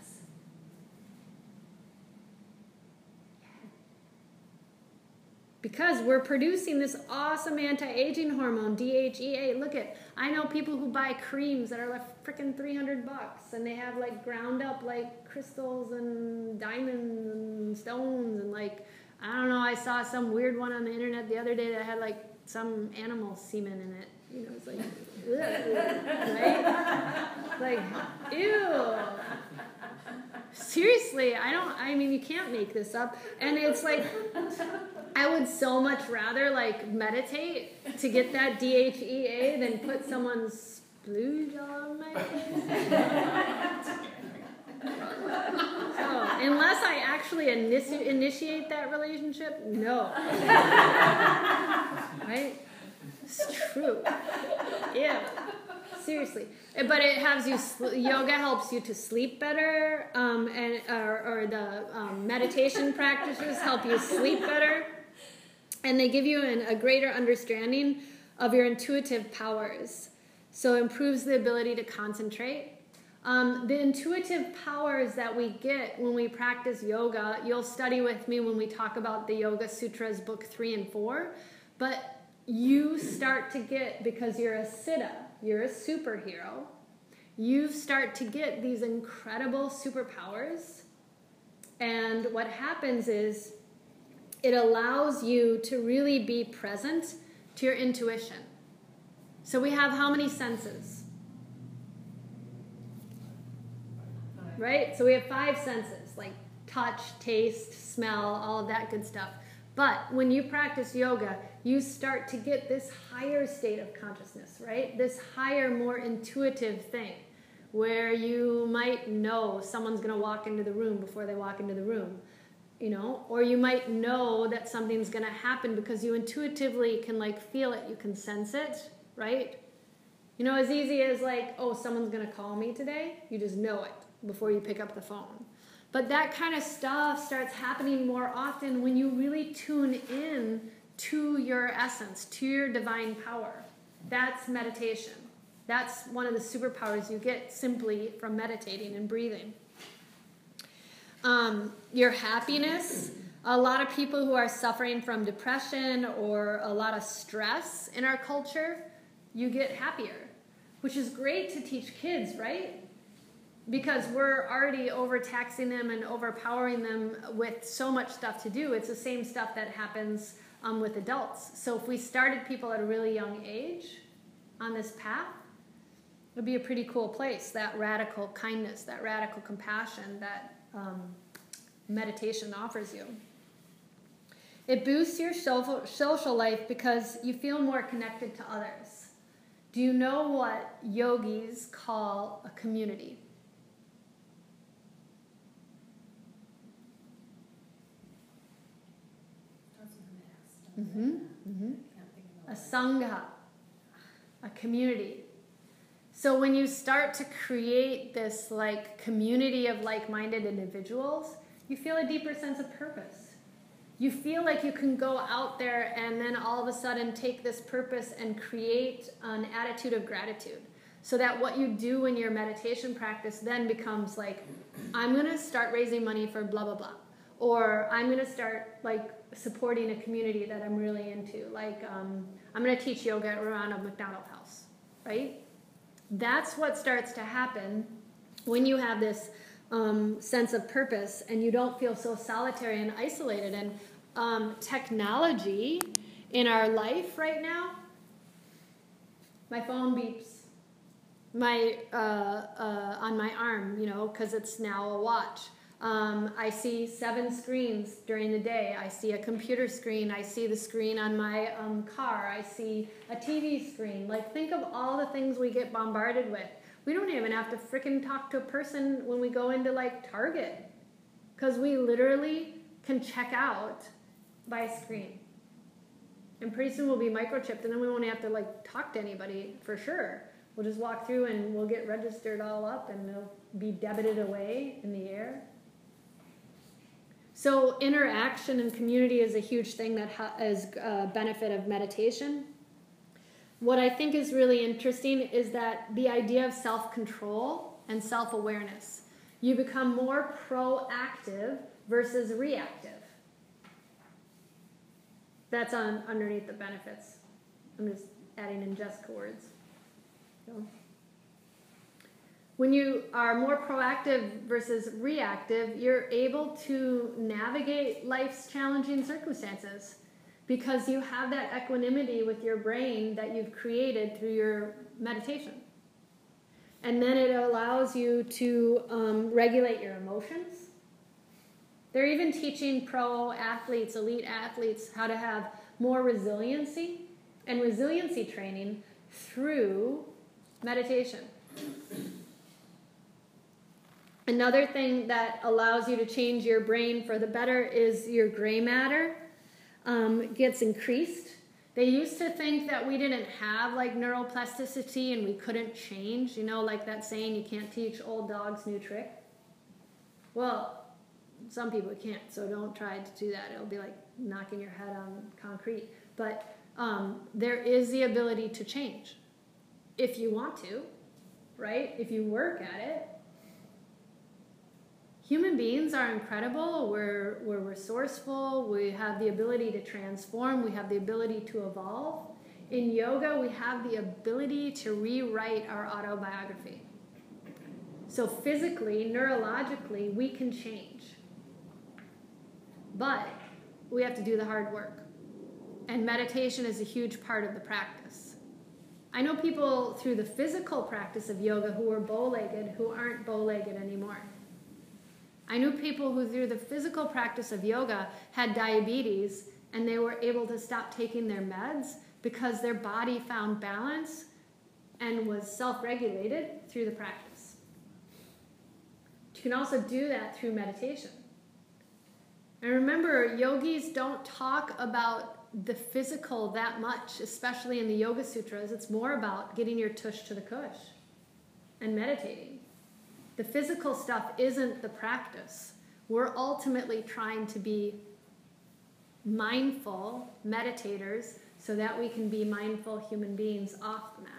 Because we're producing this awesome anti-aging hormone, DHEA. Look at, I know people who buy creams that are like freaking 300 bucks and they have like ground up like crystals and diamonds and stones and like, I don't know, I saw some weird one on the internet the other day that had like some animal semen in it. You know, it's like? Like, ew. Seriously, I don't, I mean, you can't make this up. And it's like, I would so much rather like meditate to get that DHEA than put someone's splooge on my face. Oh, unless I actually initi- initiate that relationship, no. right? It's true. Yeah. Seriously. But it has you, sl- yoga helps you to sleep better, um, and or, or the um, meditation practices help you sleep better. And they give you an, a greater understanding of your intuitive powers. So improves the ability to concentrate um, the intuitive powers that we get when we practice yoga, you'll study with me when we talk about the Yoga Sutras, book three and four. But you start to get, because you're a siddha, you're a superhero, you start to get these incredible superpowers. And what happens is it allows you to really be present to your intuition. So we have how many senses? right? So we have five senses like touch, taste, smell, all of that good stuff. But when you practice yoga, you start to get this higher state of consciousness, right? This higher, more intuitive thing where you might know someone's going to walk into the room before they walk into the room, you know, or you might know that something's going to happen because you intuitively can like feel it, you can sense it, right? You know, as easy as like, oh, someone's going to call me today, you just know it before you pick up the phone. But that kind of stuff starts happening more often when you really tune in to your essence, to your divine power. That's meditation. That's one of the superpowers you get simply from meditating and breathing. Um, your happiness. A lot of people who are suffering from depression or a lot of stress in our culture, you get happier, which is great to teach kids, right? because we're already overtaxing them and overpowering them with so much stuff to do. It's the same stuff that happens um, with adults. So if we started people at a really young age on this path, it would be a pretty cool place. That radical kindness, that radical compassion that um, meditation offers you. It boosts your social life because you feel more connected to others. Do you know what yogis call a community? Mm-hmm. Mm-hmm. A sangha, a community. So when you start to create this like community of like-minded individuals, you feel a deeper sense of purpose. You feel like you can go out there and then all of a sudden take this purpose and create an attitude of gratitude. So that what you do in your meditation practice then becomes like, I'm going to start raising money for blah, blah, blah. Or I'm going to start like supporting a community that I'm really into. Like, um, I'm going to teach yoga around a McDonald house, right? That's what starts to happen when you have this um, sense of purpose and you don't feel so solitary and isolated. And um, technology in our life right now, my phone beeps. my uh, uh, on my arm, you know, because it's now a watch. Um, I see seven screens during the day. I see a computer screen. I see the screen on my um, car. I see a TV screen. Like, think of all the things we get bombarded with. We don't even have to freaking talk to a person when we go into like Target because we literally can check out by screen. And pretty soon we'll be microchipped, and then we won't have to like talk to anybody for sure. We'll just walk through and we'll get registered all up, and it'll be debited away in the air. So interaction and community is a huge thing that ha- is a benefit of meditation. What I think is really interesting is that the idea of self-control and self-awareness. You become more proactive versus reactive. That's on underneath the benefits. I'm just adding in Jessica words. So. When you are more proactive versus reactive, you're able to navigate life's challenging circumstances because you have that equanimity with your brain that you've created through your meditation. And then it allows you to um, regulate your emotions. They're even teaching pro athletes, elite athletes, how to have more resiliency and resiliency training through meditation. Another thing that allows you to change your brain for the better is your gray matter um, gets increased. They used to think that we didn't have like neuroplasticity and we couldn't change, you know, like that saying, you can't teach old dogs new trick. Well, some people can't, so don't try to do that. It'll be like knocking your head on concrete. But um, there is the ability to change if you want to, right? If you work at it human beings are incredible. We're, we're resourceful. We have the ability to transform. We have the ability to evolve. In yoga, we have the ability to rewrite our autobiography. So, physically, neurologically, we can change. But we have to do the hard work. And meditation is a huge part of the practice. I know people through the physical practice of yoga who were bow legged who aren't bow legged anymore. I knew people who, through the physical practice of yoga, had diabetes and they were able to stop taking their meds because their body found balance and was self regulated through the practice. You can also do that through meditation. And remember, yogis don't talk about the physical that much, especially in the Yoga Sutras. It's more about getting your tush to the kush and meditating. The physical stuff isn't the practice. We're ultimately trying to be mindful meditators so that we can be mindful human beings off the mat.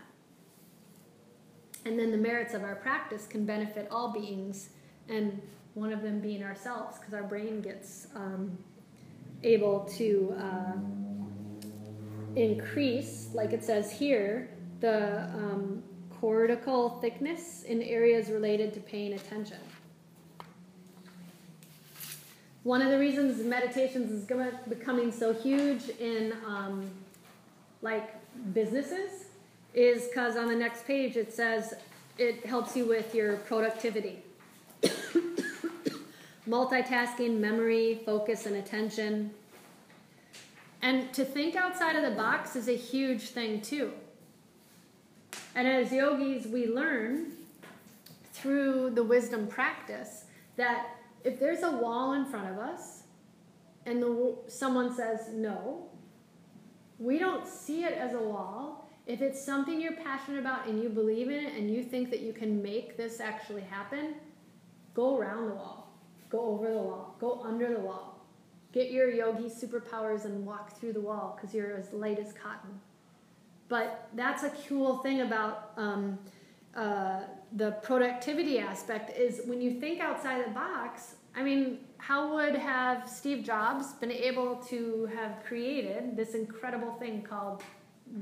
And then the merits of our practice can benefit all beings, and one of them being ourselves, because our brain gets um, able to uh, increase, like it says here, the um, cortical thickness in areas related to paying attention. One of the reasons meditations is becoming so huge in um, like businesses is because on the next page it says it helps you with your productivity. Multitasking, memory, focus, and attention. And to think outside of the box is a huge thing too. And as yogis, we learn through the wisdom practice that if there's a wall in front of us and the, someone says no, we don't see it as a wall. If it's something you're passionate about and you believe in it and you think that you can make this actually happen, go around the wall, go over the wall, go under the wall. Get your yogi superpowers and walk through the wall because you're as light as cotton. But that's a cool thing about um, uh, the productivity aspect is when you think outside the box. I mean, how would have Steve Jobs been able to have created this incredible thing called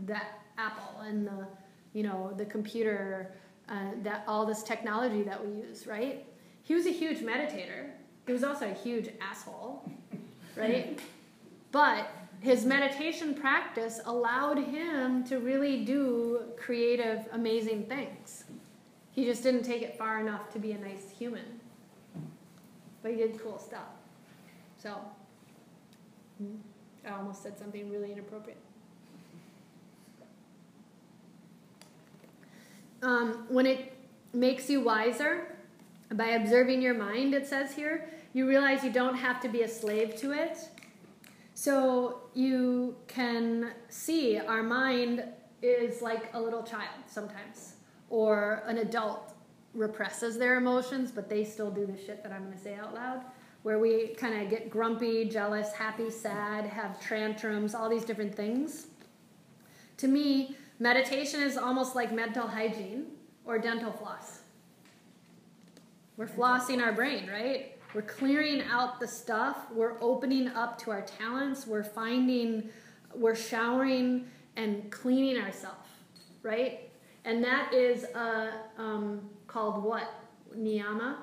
the Apple and the, you know, the computer, uh, that all this technology that we use, right? He was a huge meditator. He was also a huge asshole, right? but his meditation practice allowed him to really do creative, amazing things. He just didn't take it far enough to be a nice human. But he did cool stuff. So, I almost said something really inappropriate. Um, when it makes you wiser, by observing your mind, it says here, you realize you don't have to be a slave to it. So you can see our mind is like a little child sometimes, or an adult represses their emotions, but they still do the shit that I'm to say out loud, where we kind of get grumpy, jealous, happy, sad, have tantrums, all these different things. To me, meditation is almost like mental hygiene or dental floss. We're flossing our brain, right? We're clearing out the stuff. We're opening up to our talents. We're finding, we're showering and cleaning ourselves, right? And that is uh, um, called what? Niyama?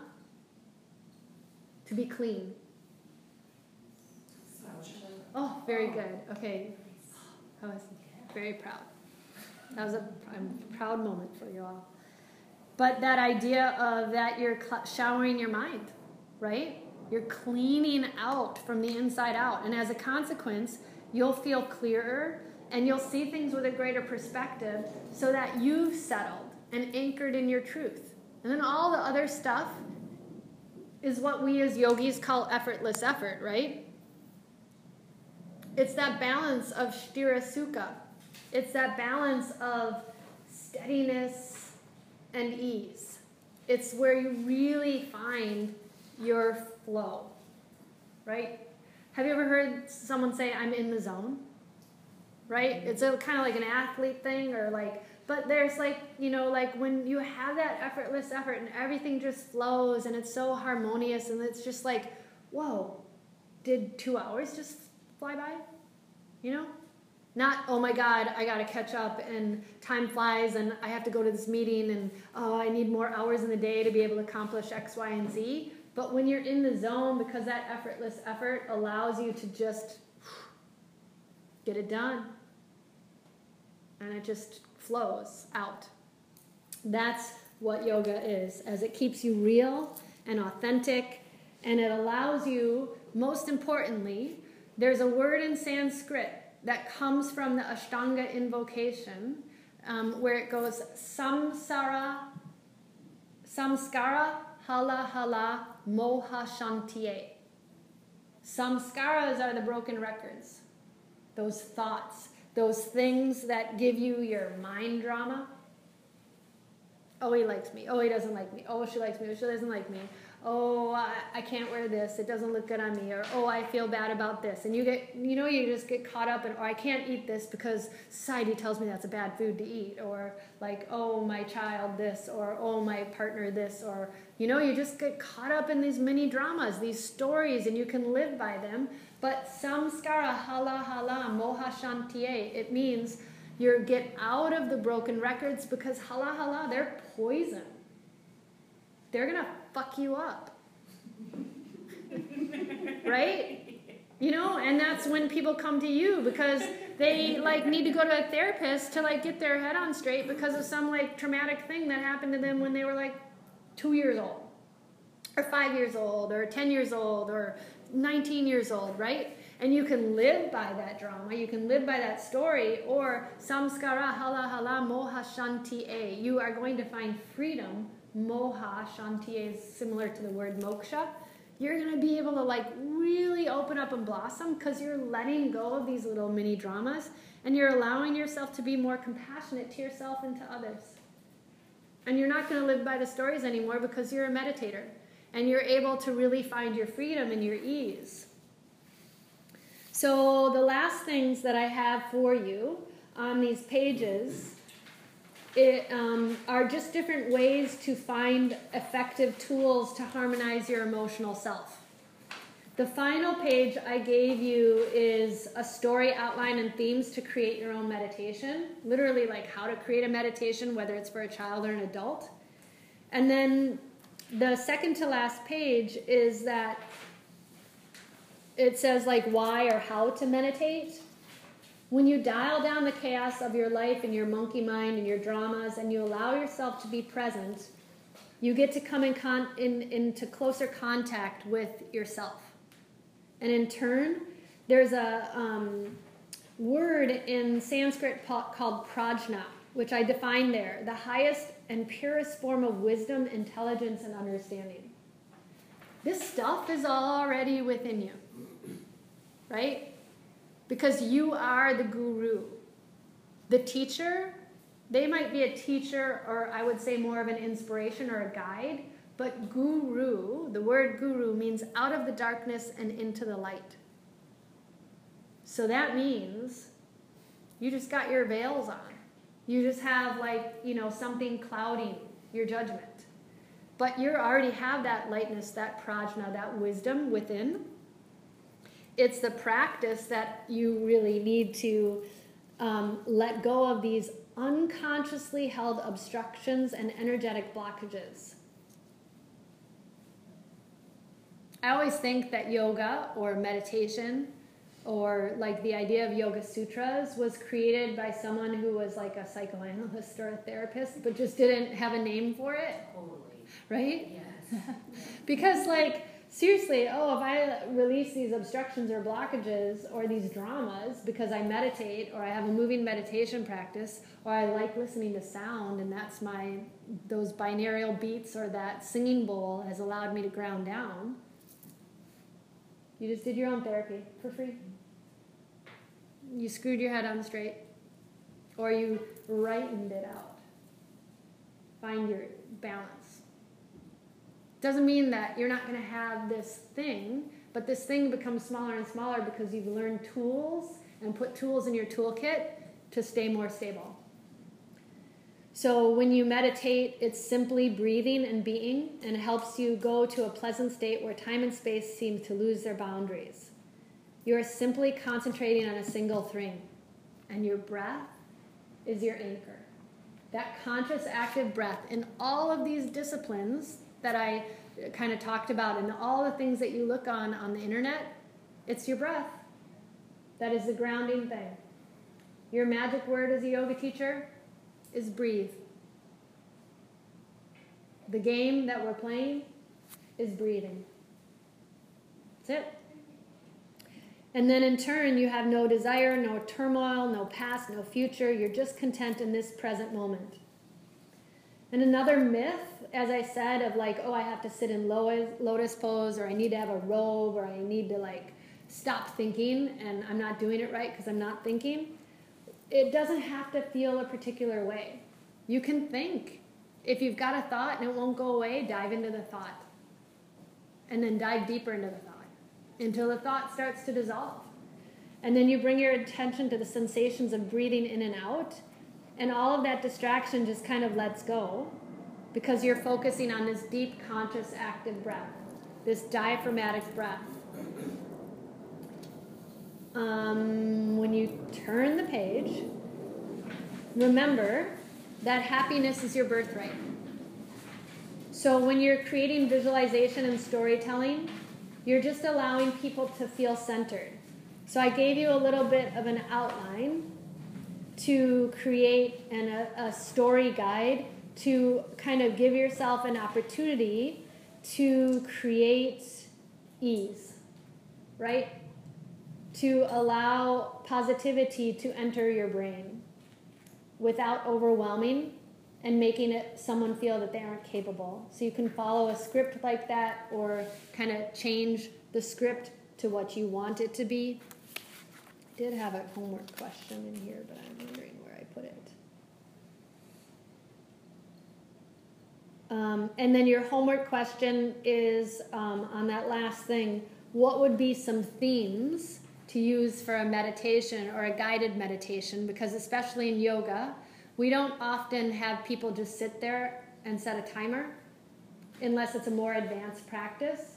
To be clean. Oh, very good. Okay. I was very proud. That was a, a proud moment for you all. But that idea of that you're cl- showering your mind, right? You're cleaning out from the inside out. And as a consequence, you'll feel clearer and you'll see things with a greater perspective so that you've settled and anchored in your truth. And then all the other stuff is what we as yogis call effortless effort, right? It's that balance of sthira sukha. It's that balance of steadiness and ease. It's where you really find your flow, right? Have you ever heard someone say, I'm in the zone? Right? It's a kind of like an athlete thing, or like, but there's like, you know, like when you have that effortless effort and everything just flows and it's so harmonious and it's just like, whoa, did two hours just fly by? You know? Not, oh my God, I got to catch up and time flies and I have to go to this meeting and oh, I need more hours in the day to be able to accomplish X, Y, and Z. But when you're in the zone, because that effortless effort allows you to just get it done and it just flows out. That's what yoga is, as it keeps you real and authentic and it allows you, most importantly, there's a word in Sanskrit that comes from the Ashtanga invocation, um, where it goes samsara, samskara, hala hala, moha shantiye. Samskaras are the broken records, those thoughts, those things that give you your mind drama. Oh, he likes me. Oh, he doesn't like me. Oh, she likes me. Oh, she doesn't like me oh I, I can't wear this. It doesn't look good on me. Or oh i feel bad about this. And you get you know you just get caught up in or i can't eat this because society tells me that's a bad food to eat. Or like oh my child this or oh my partner this. Or you know you just get caught up in these mini dramas these stories and you can live by them. But samskara hala hala moha shantiye it means you get out of the broken records because hala hala they're poison. They're gonna fuck you up. right? You know, and that's when people come to you because they like need to go to a therapist to like get their head on straight because of some like traumatic thing that happened to them when they were like 2 years old or 5 years old or 10 years old or 19 years old, right? And you can live by that drama, you can live by that story, or samskara hala hala moha shanti. You are going to find freedom moha, shanti is similar to the word moksha, you're going to be able to like really open up and blossom because you're letting go of these little mini dramas and you're allowing yourself to be more compassionate to yourself and to others. And you're not going to live by the stories anymore because you're a meditator and you're able to really find your freedom and your ease. So, the last things that I have for you on these pages it, um, are just different ways to find effective tools to harmonize your emotional self. The final page I gave you is a story outline and themes to create your own meditation. Literally, like how to create a meditation, whether it's for a child or an adult. And then the second to last page is that it says like why or how to meditate. When you dial down the chaos of your life and your monkey mind and your dramas and you allow yourself to be present, you get to come in, con- in into closer contact with yourself. And in turn, there's a um, word in Sanskrit called prajna, which I define there the highest and purest form of wisdom, intelligence, and understanding. This stuff is already within you, right? Because you are the guru. The teacher, they might be a teacher, or I would say more of an inspiration or a guide, but guru, the word guru means out of the darkness and into the light. So that means you just got your veils on. You just have like, you know, something clouding your judgment. But you already have that lightness, that prajna, that wisdom within. It's the practice that you really need to um, let go of these unconsciously held obstructions and energetic blockages. I always think that yoga or meditation or like the idea of yoga sutras was created by someone who was like a psychoanalyst or a therapist but just didn't have a name for it Totally. right Yes. because like seriously oh if i release these obstructions or blockages or these dramas because i meditate or i have a moving meditation practice or i like listening to sound and that's my those binaural beats or that singing bowl has allowed me to ground down you just did your own therapy for free. You screwed your head on straight or you rightened it out. Find your balance doesn't mean that you're not going to have this thing but this thing becomes smaller and smaller because you've learned tools and put tools in your toolkit to stay more stable so when you meditate it's simply breathing and being and it helps you go to a pleasant state where time and space seem to lose their boundaries you are simply concentrating on a single thing, and your breath is your anchor. That conscious, active breath in all of these disciplines that I kind of talked about, and all the things that you look on on the internet, it's your breath. That is the grounding thing. Your magic word as a yoga teacher is breathe. The game that we're playing is breathing. That's it. And then in turn, you have no desire, no turmoil, no past, no future. You're just content in this present moment. And another myth, as I said, of like, oh, I have to sit in lotus pose, or I need to have a robe, or I need to like stop thinking, and I'm not doing it right because I'm not thinking. It doesn't have to feel a particular way. You can think. If you've got a thought and it won't go away, dive into the thought. And then dive deeper into the thought until the thought starts to dissolve. And then you bring your attention to the sensations of breathing in and out, and all of that distraction just kind of lets go because you're focusing on this deep, conscious, active breath, this diaphragmatic breath. Um, when you turn the page, remember that happiness is your birthright. So when you're creating visualization and storytelling, you're just allowing people to feel centered. So I gave you a little bit of an outline to create an, a, a story guide to kind of give yourself an opportunity to create ease, right? To allow positivity to enter your brain without overwhelming and making it someone feel that they aren't capable. So you can follow a script like that or kind of change the script to what you want it to be. I did have a homework question in here, but I'm wondering where I put it. Um, and then your homework question is um, on that last thing what would be some themes to use for a meditation or a guided meditation? Because, especially in yoga, we don't often have people just sit there and set a timer unless it's a more advanced practice.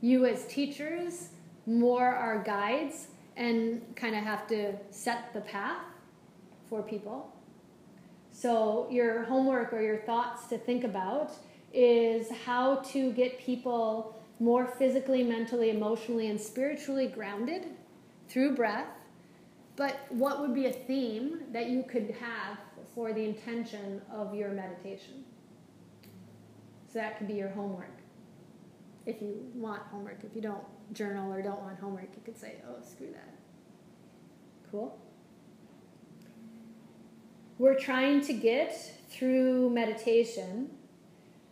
You, as teachers, more are guides and kind of have to set the path for people. So, your homework or your thoughts to think about is how to get people more physically, mentally, emotionally, and spiritually grounded through breath. But what would be a theme that you could have for the intention of your meditation? So that could be your homework. If you want homework, if you don't journal or don't want homework, you could say, oh, screw that. Cool? We're trying to get through meditation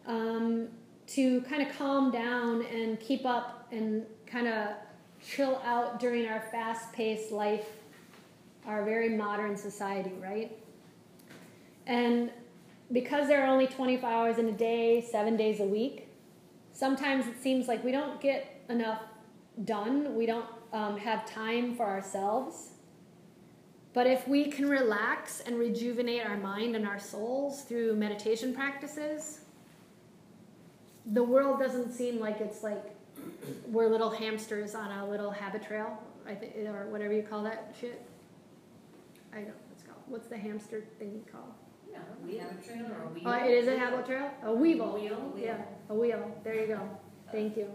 um, to kind of calm down and keep up and kind of chill out during our fast paced life, our very modern society, right? And because there are only 24 hours in a day, seven days a week, sometimes it seems like we don't get enough done. We don't um, have time for ourselves. But if we can relax and rejuvenate our mind and our souls through meditation practices, the world doesn't seem like it's like we're little hamsters on a little Habitrail, I think, or whatever you call that shit. I don't know what's called. What's the hamster thing called? No, we have a trail or a wheel. Oh, it is a Habitrail? A weevil. Wheel, wheel. Yeah, a wheel. There you go. Thank you.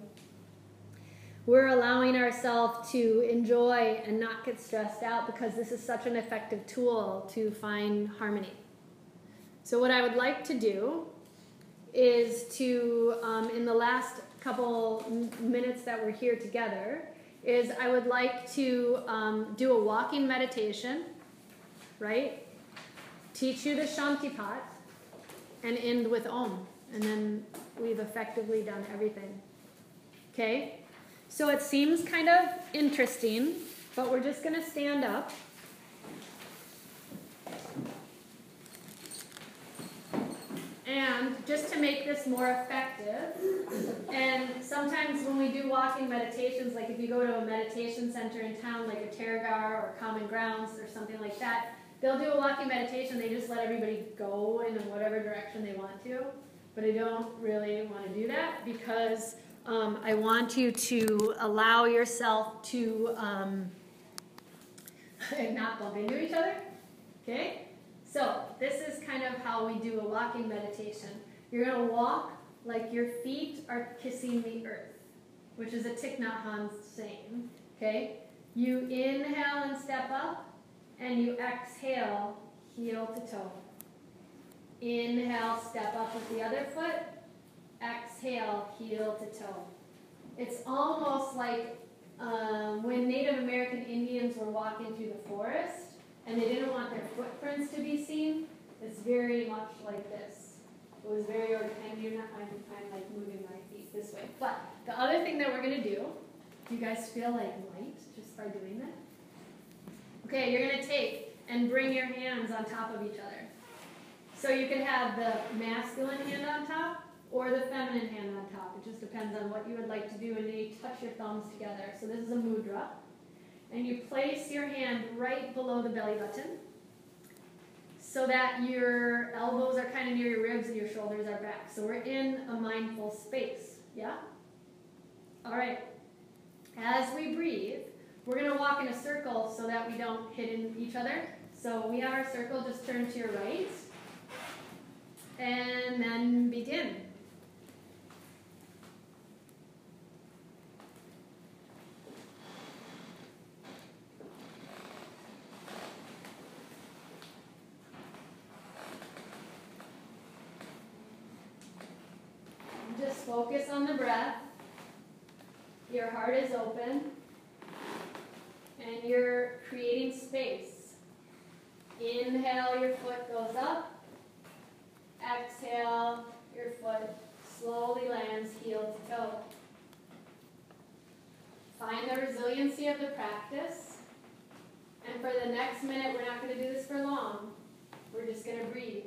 We're allowing ourselves to enjoy and not get stressed out because this is such an effective tool to find harmony. So, what I would like to do is to, um, in the last couple minutes that we're here together, is I would like to um, do a walking meditation, right? Teach you the Shantipat and end with Om. And then we've effectively done everything. Okay? So it seems kind of interesting, but we're just going to stand up. And just to make this more effective, and sometimes when we do walking meditations, like if you go to a meditation center in town, like a Tergar or Common Grounds or something like that, they'll do a walking meditation. They just let everybody go in whatever direction they want to. But I don't really want to do that because um, I want you to allow yourself to um, not bump into each other. Okay? So, this is kind of how we do a walking meditation. You're going to walk like your feet are kissing the earth, which is a Thich Nhat Hanh saying. Okay? You inhale and step up, and you exhale, heel to toe. Inhale, step up with the other foot. Exhale, heel to toe. It's almost like um, when Native American Indians were walking through the forest and they didn't want their footprints to be seen. It's very much like this. It was very organic. You're not, I'm, I'm like moving my feet this way. But the other thing that we're going to do, do you guys feel like light just by doing that? Okay, you're going to take and bring your hands on top of each other. So you can have the masculine hand on top or the feminine hand on top. It just depends on what you would like to do. And then you touch your thumbs together. So this is a mudra and you place your hand right below the belly button so that your elbows are kind of near your ribs and your shoulders are back. So we're in a mindful space. Yeah? All right. As we breathe, we're going to walk in a circle so that we don't hit in each other. So we have our circle, just turn to your right. And then begin. Just focus on the breath. Your heart is open. And you're creating space. Inhale, your foot goes up. Exhale, your foot slowly lands heel to toe. Find the resiliency of the practice. And for the next minute, we're not going to do this for long. We're just going to breathe.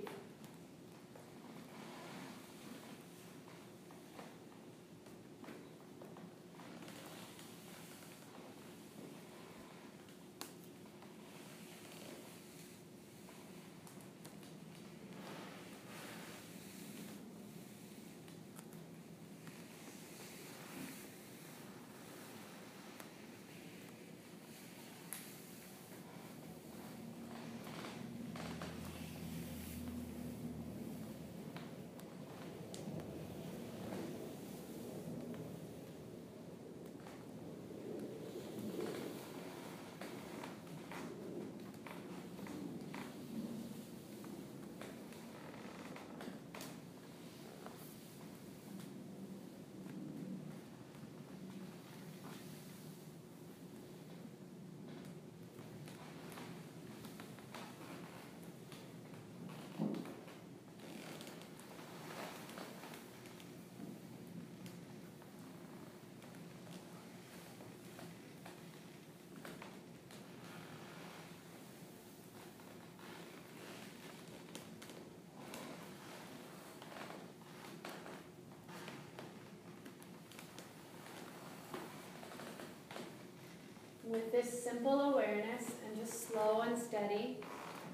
With this simple awareness and just slow and steady,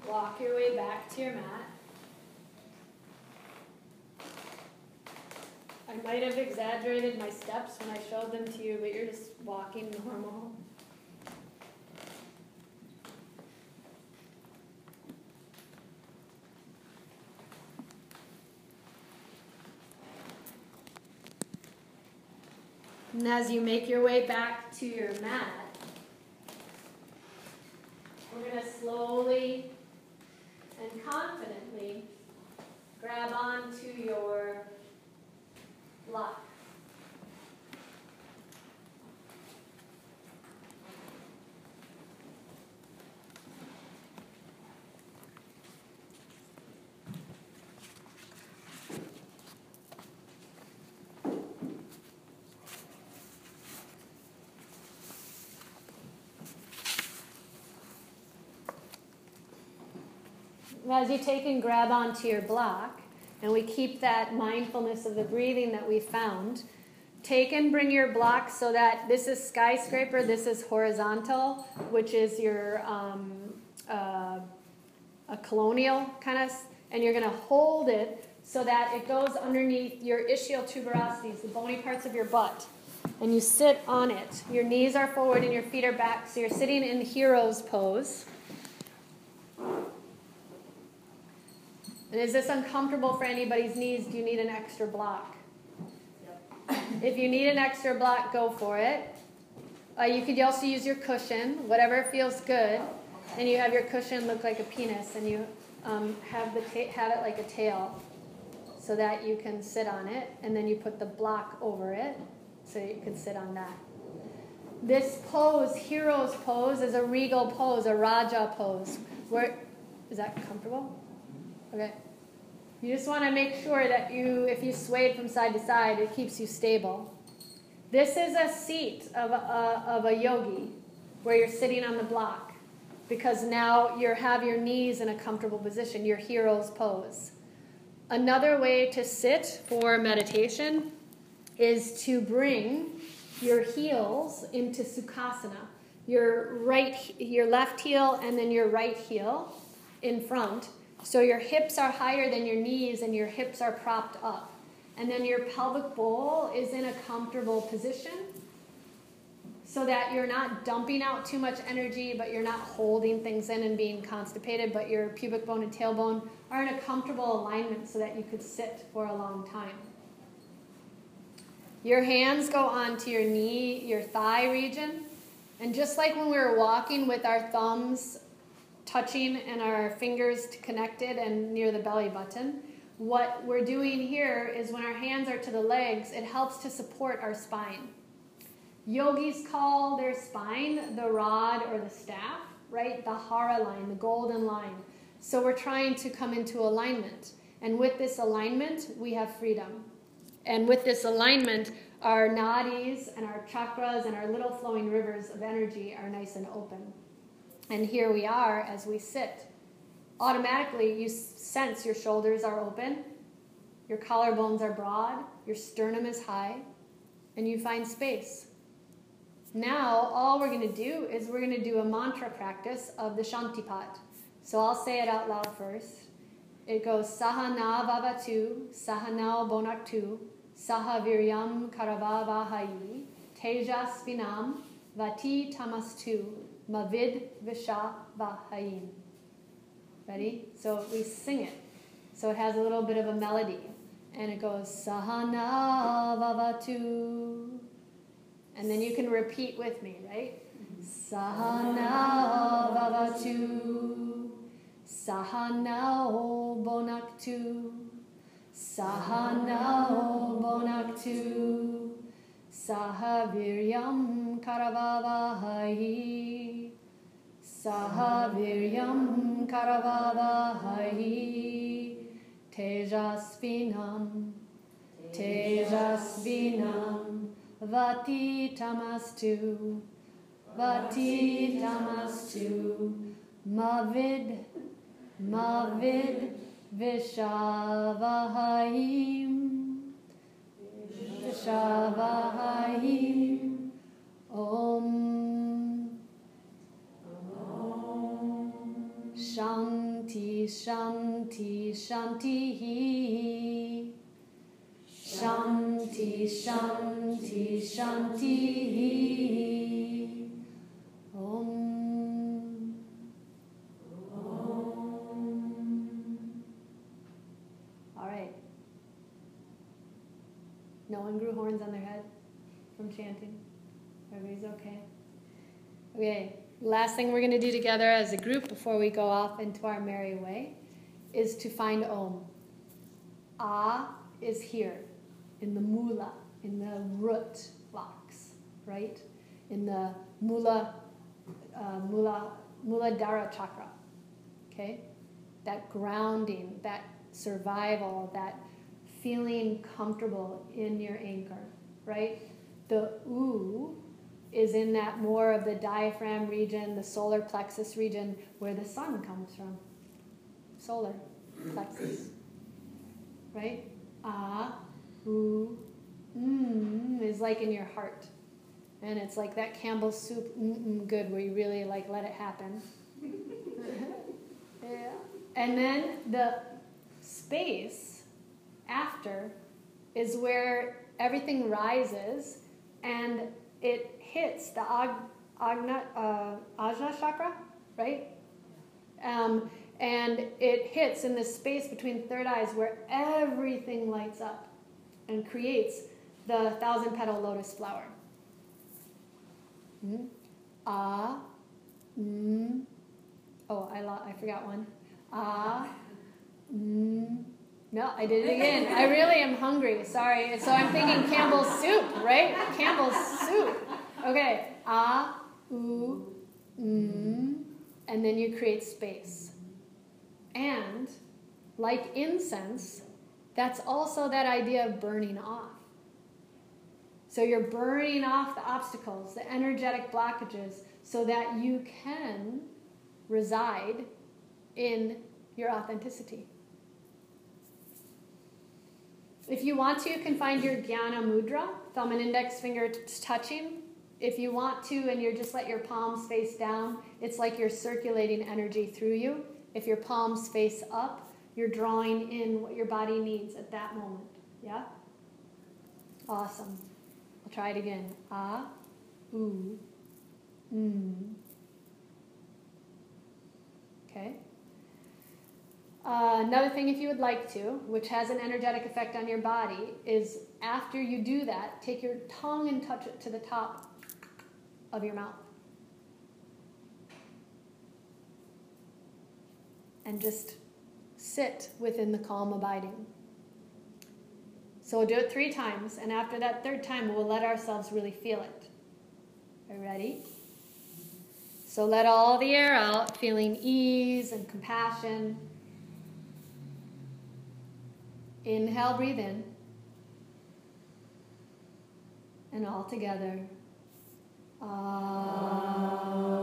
walk your way back to your mat. I might have exaggerated my steps when I showed them to you, but you're just walking normal. And as you make your way back to your mat, we're going to slowly and confidently grab onto your block. As you take and grab onto your block, and we keep that mindfulness of the breathing that we found, take and bring your block so that this is skyscraper, this is horizontal, which is your um, uh, a colonial kind of, and you're going to hold it so that it goes underneath your ischial tuberosities, the bony parts of your butt. And you sit on it. Your knees are forward and your feet are back, so you're sitting in hero's pose. And is this uncomfortable for anybody's knees? Do you need an extra block? If you need an extra block, go for it. Uh, you could also use your cushion, whatever feels good. And you have your cushion look like a penis, and you um, have the ta- have it like a tail, so that you can sit on it. And then you put the block over it, so you can sit on that. This pose, hero's pose, is a regal pose, a Raja pose. Where is that comfortable? Okay. You just want to make sure that you, if you sway from side to side, it keeps you stable. This is a seat of a, of a yogi where you're sitting on the block because now you have your knees in a comfortable position, your hero's pose. Another way to sit for meditation is to bring your heels into sukhasana. Your right your left heel and then your right heel in front so your hips are higher than your knees and your hips are propped up. And then your pelvic bowl is in a comfortable position so that you're not dumping out too much energy, but you're not holding things in and being constipated, but your pubic bone and tailbone are in a comfortable alignment so that you could sit for a long time. Your hands go onto your knee, your thigh region. And just like when we were walking with our thumbs touching and our fingers connected and near the belly button. What we're doing here is when our hands are to the legs, it helps to support our spine. Yogis call their spine the rod or the staff, right? The hara line, the golden line. So we're trying to come into alignment. And with this alignment, we have freedom. And with this alignment, our nadis and our chakras and our little flowing rivers of energy are nice and open. And here we are as we sit. Automatically, you sense your shoulders are open, your collarbones are broad, your sternum is high, and you find space. Now, all we're going to do is we're going to do a mantra practice of the Shantipat. So I'll say it out loud first. It goes Sahana Vavatu, Sahana Bonaktu, Sahaviryam Karavavahayi, Tejasvinam, Vati Tamastu, Mavid Visha Vahayim. Ready? So we sing it. So it has a little bit of a melody. And it goes Sahana Vavatu. And then you can repeat with me, right? Sahana Vavatu. Sahana Bonaktu. Sahana Bonaktu. Sahaviryam Karavavahahi Sahaviryam Karavavahahi Tejasvinam Tejasvinam Vati Tamastu Vati Tamastu Mavid Mavid Shavaim. Om. Shanti, Shanti, Shanti. Shanti, Shanti, Shanti. Om. No one grew horns on their head from chanting. Everybody's okay. Okay, last thing we're going to do together as a group before we go off into our merry way is to find Om. Ah is here in the mula, in the root box, right? In the mula, uh, mula, muladhara chakra. Okay? That grounding, that survival, that feeling comfortable in your anchor, right? The oo is in that more of the diaphragm region, the solar plexus region, where the sun comes from. Solar plexus. Right? Ah, ooh, mmm is like in your heart. And it's like that Campbell's soup, mm good, where you really like let it happen. yeah. And then the space after is where everything rises and it hits the ag, agna, uh, ajna chakra, right? Um, and it hits in the space between third eyes where everything lights up and creates the thousand petal lotus flower. Mm. Ah, mm. Oh, I, lo- I forgot one. Ah, mm. No, I did it again. I really am hungry. Sorry. So I'm thinking Campbell's soup, right? Campbell's soup. Okay. Ah, oo, mm. And then you create space. And like incense, that's also that idea of burning off. So you're burning off the obstacles, the energetic blockages, so that you can reside in your authenticity. If you want to, you can find your Jnana Mudra, thumb and index finger touching. If you want to, and you just let your palms face down, it's like you're circulating energy through you. If your palms face up, you're drawing in what your body needs at that moment. Yeah? Awesome. I'll try it again. Ah, ooh, mm. Okay. Uh, another thing, if you would like to, which has an energetic effect on your body, is after you do that, take your tongue and touch it to the top of your mouth. And just sit within the calm abiding. So we'll do it three times, and after that third time, we'll let ourselves really feel it. Are you ready? So let all the air out, feeling ease and compassion. Inhale, breathe in. And all together. Ah.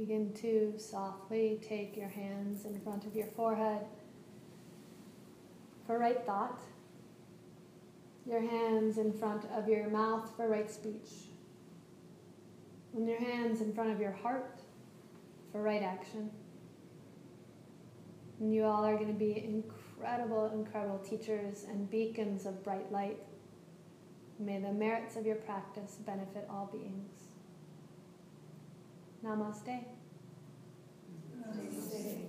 Begin to softly take your hands in front of your forehead, for right thought, your hands in front of your mouth for right speech, and your hands in front of your heart for right action. And you all are going to be incredible, incredible teachers and beacons of bright light. May the merits of your practice benefit all beings. Namaste. Namaste.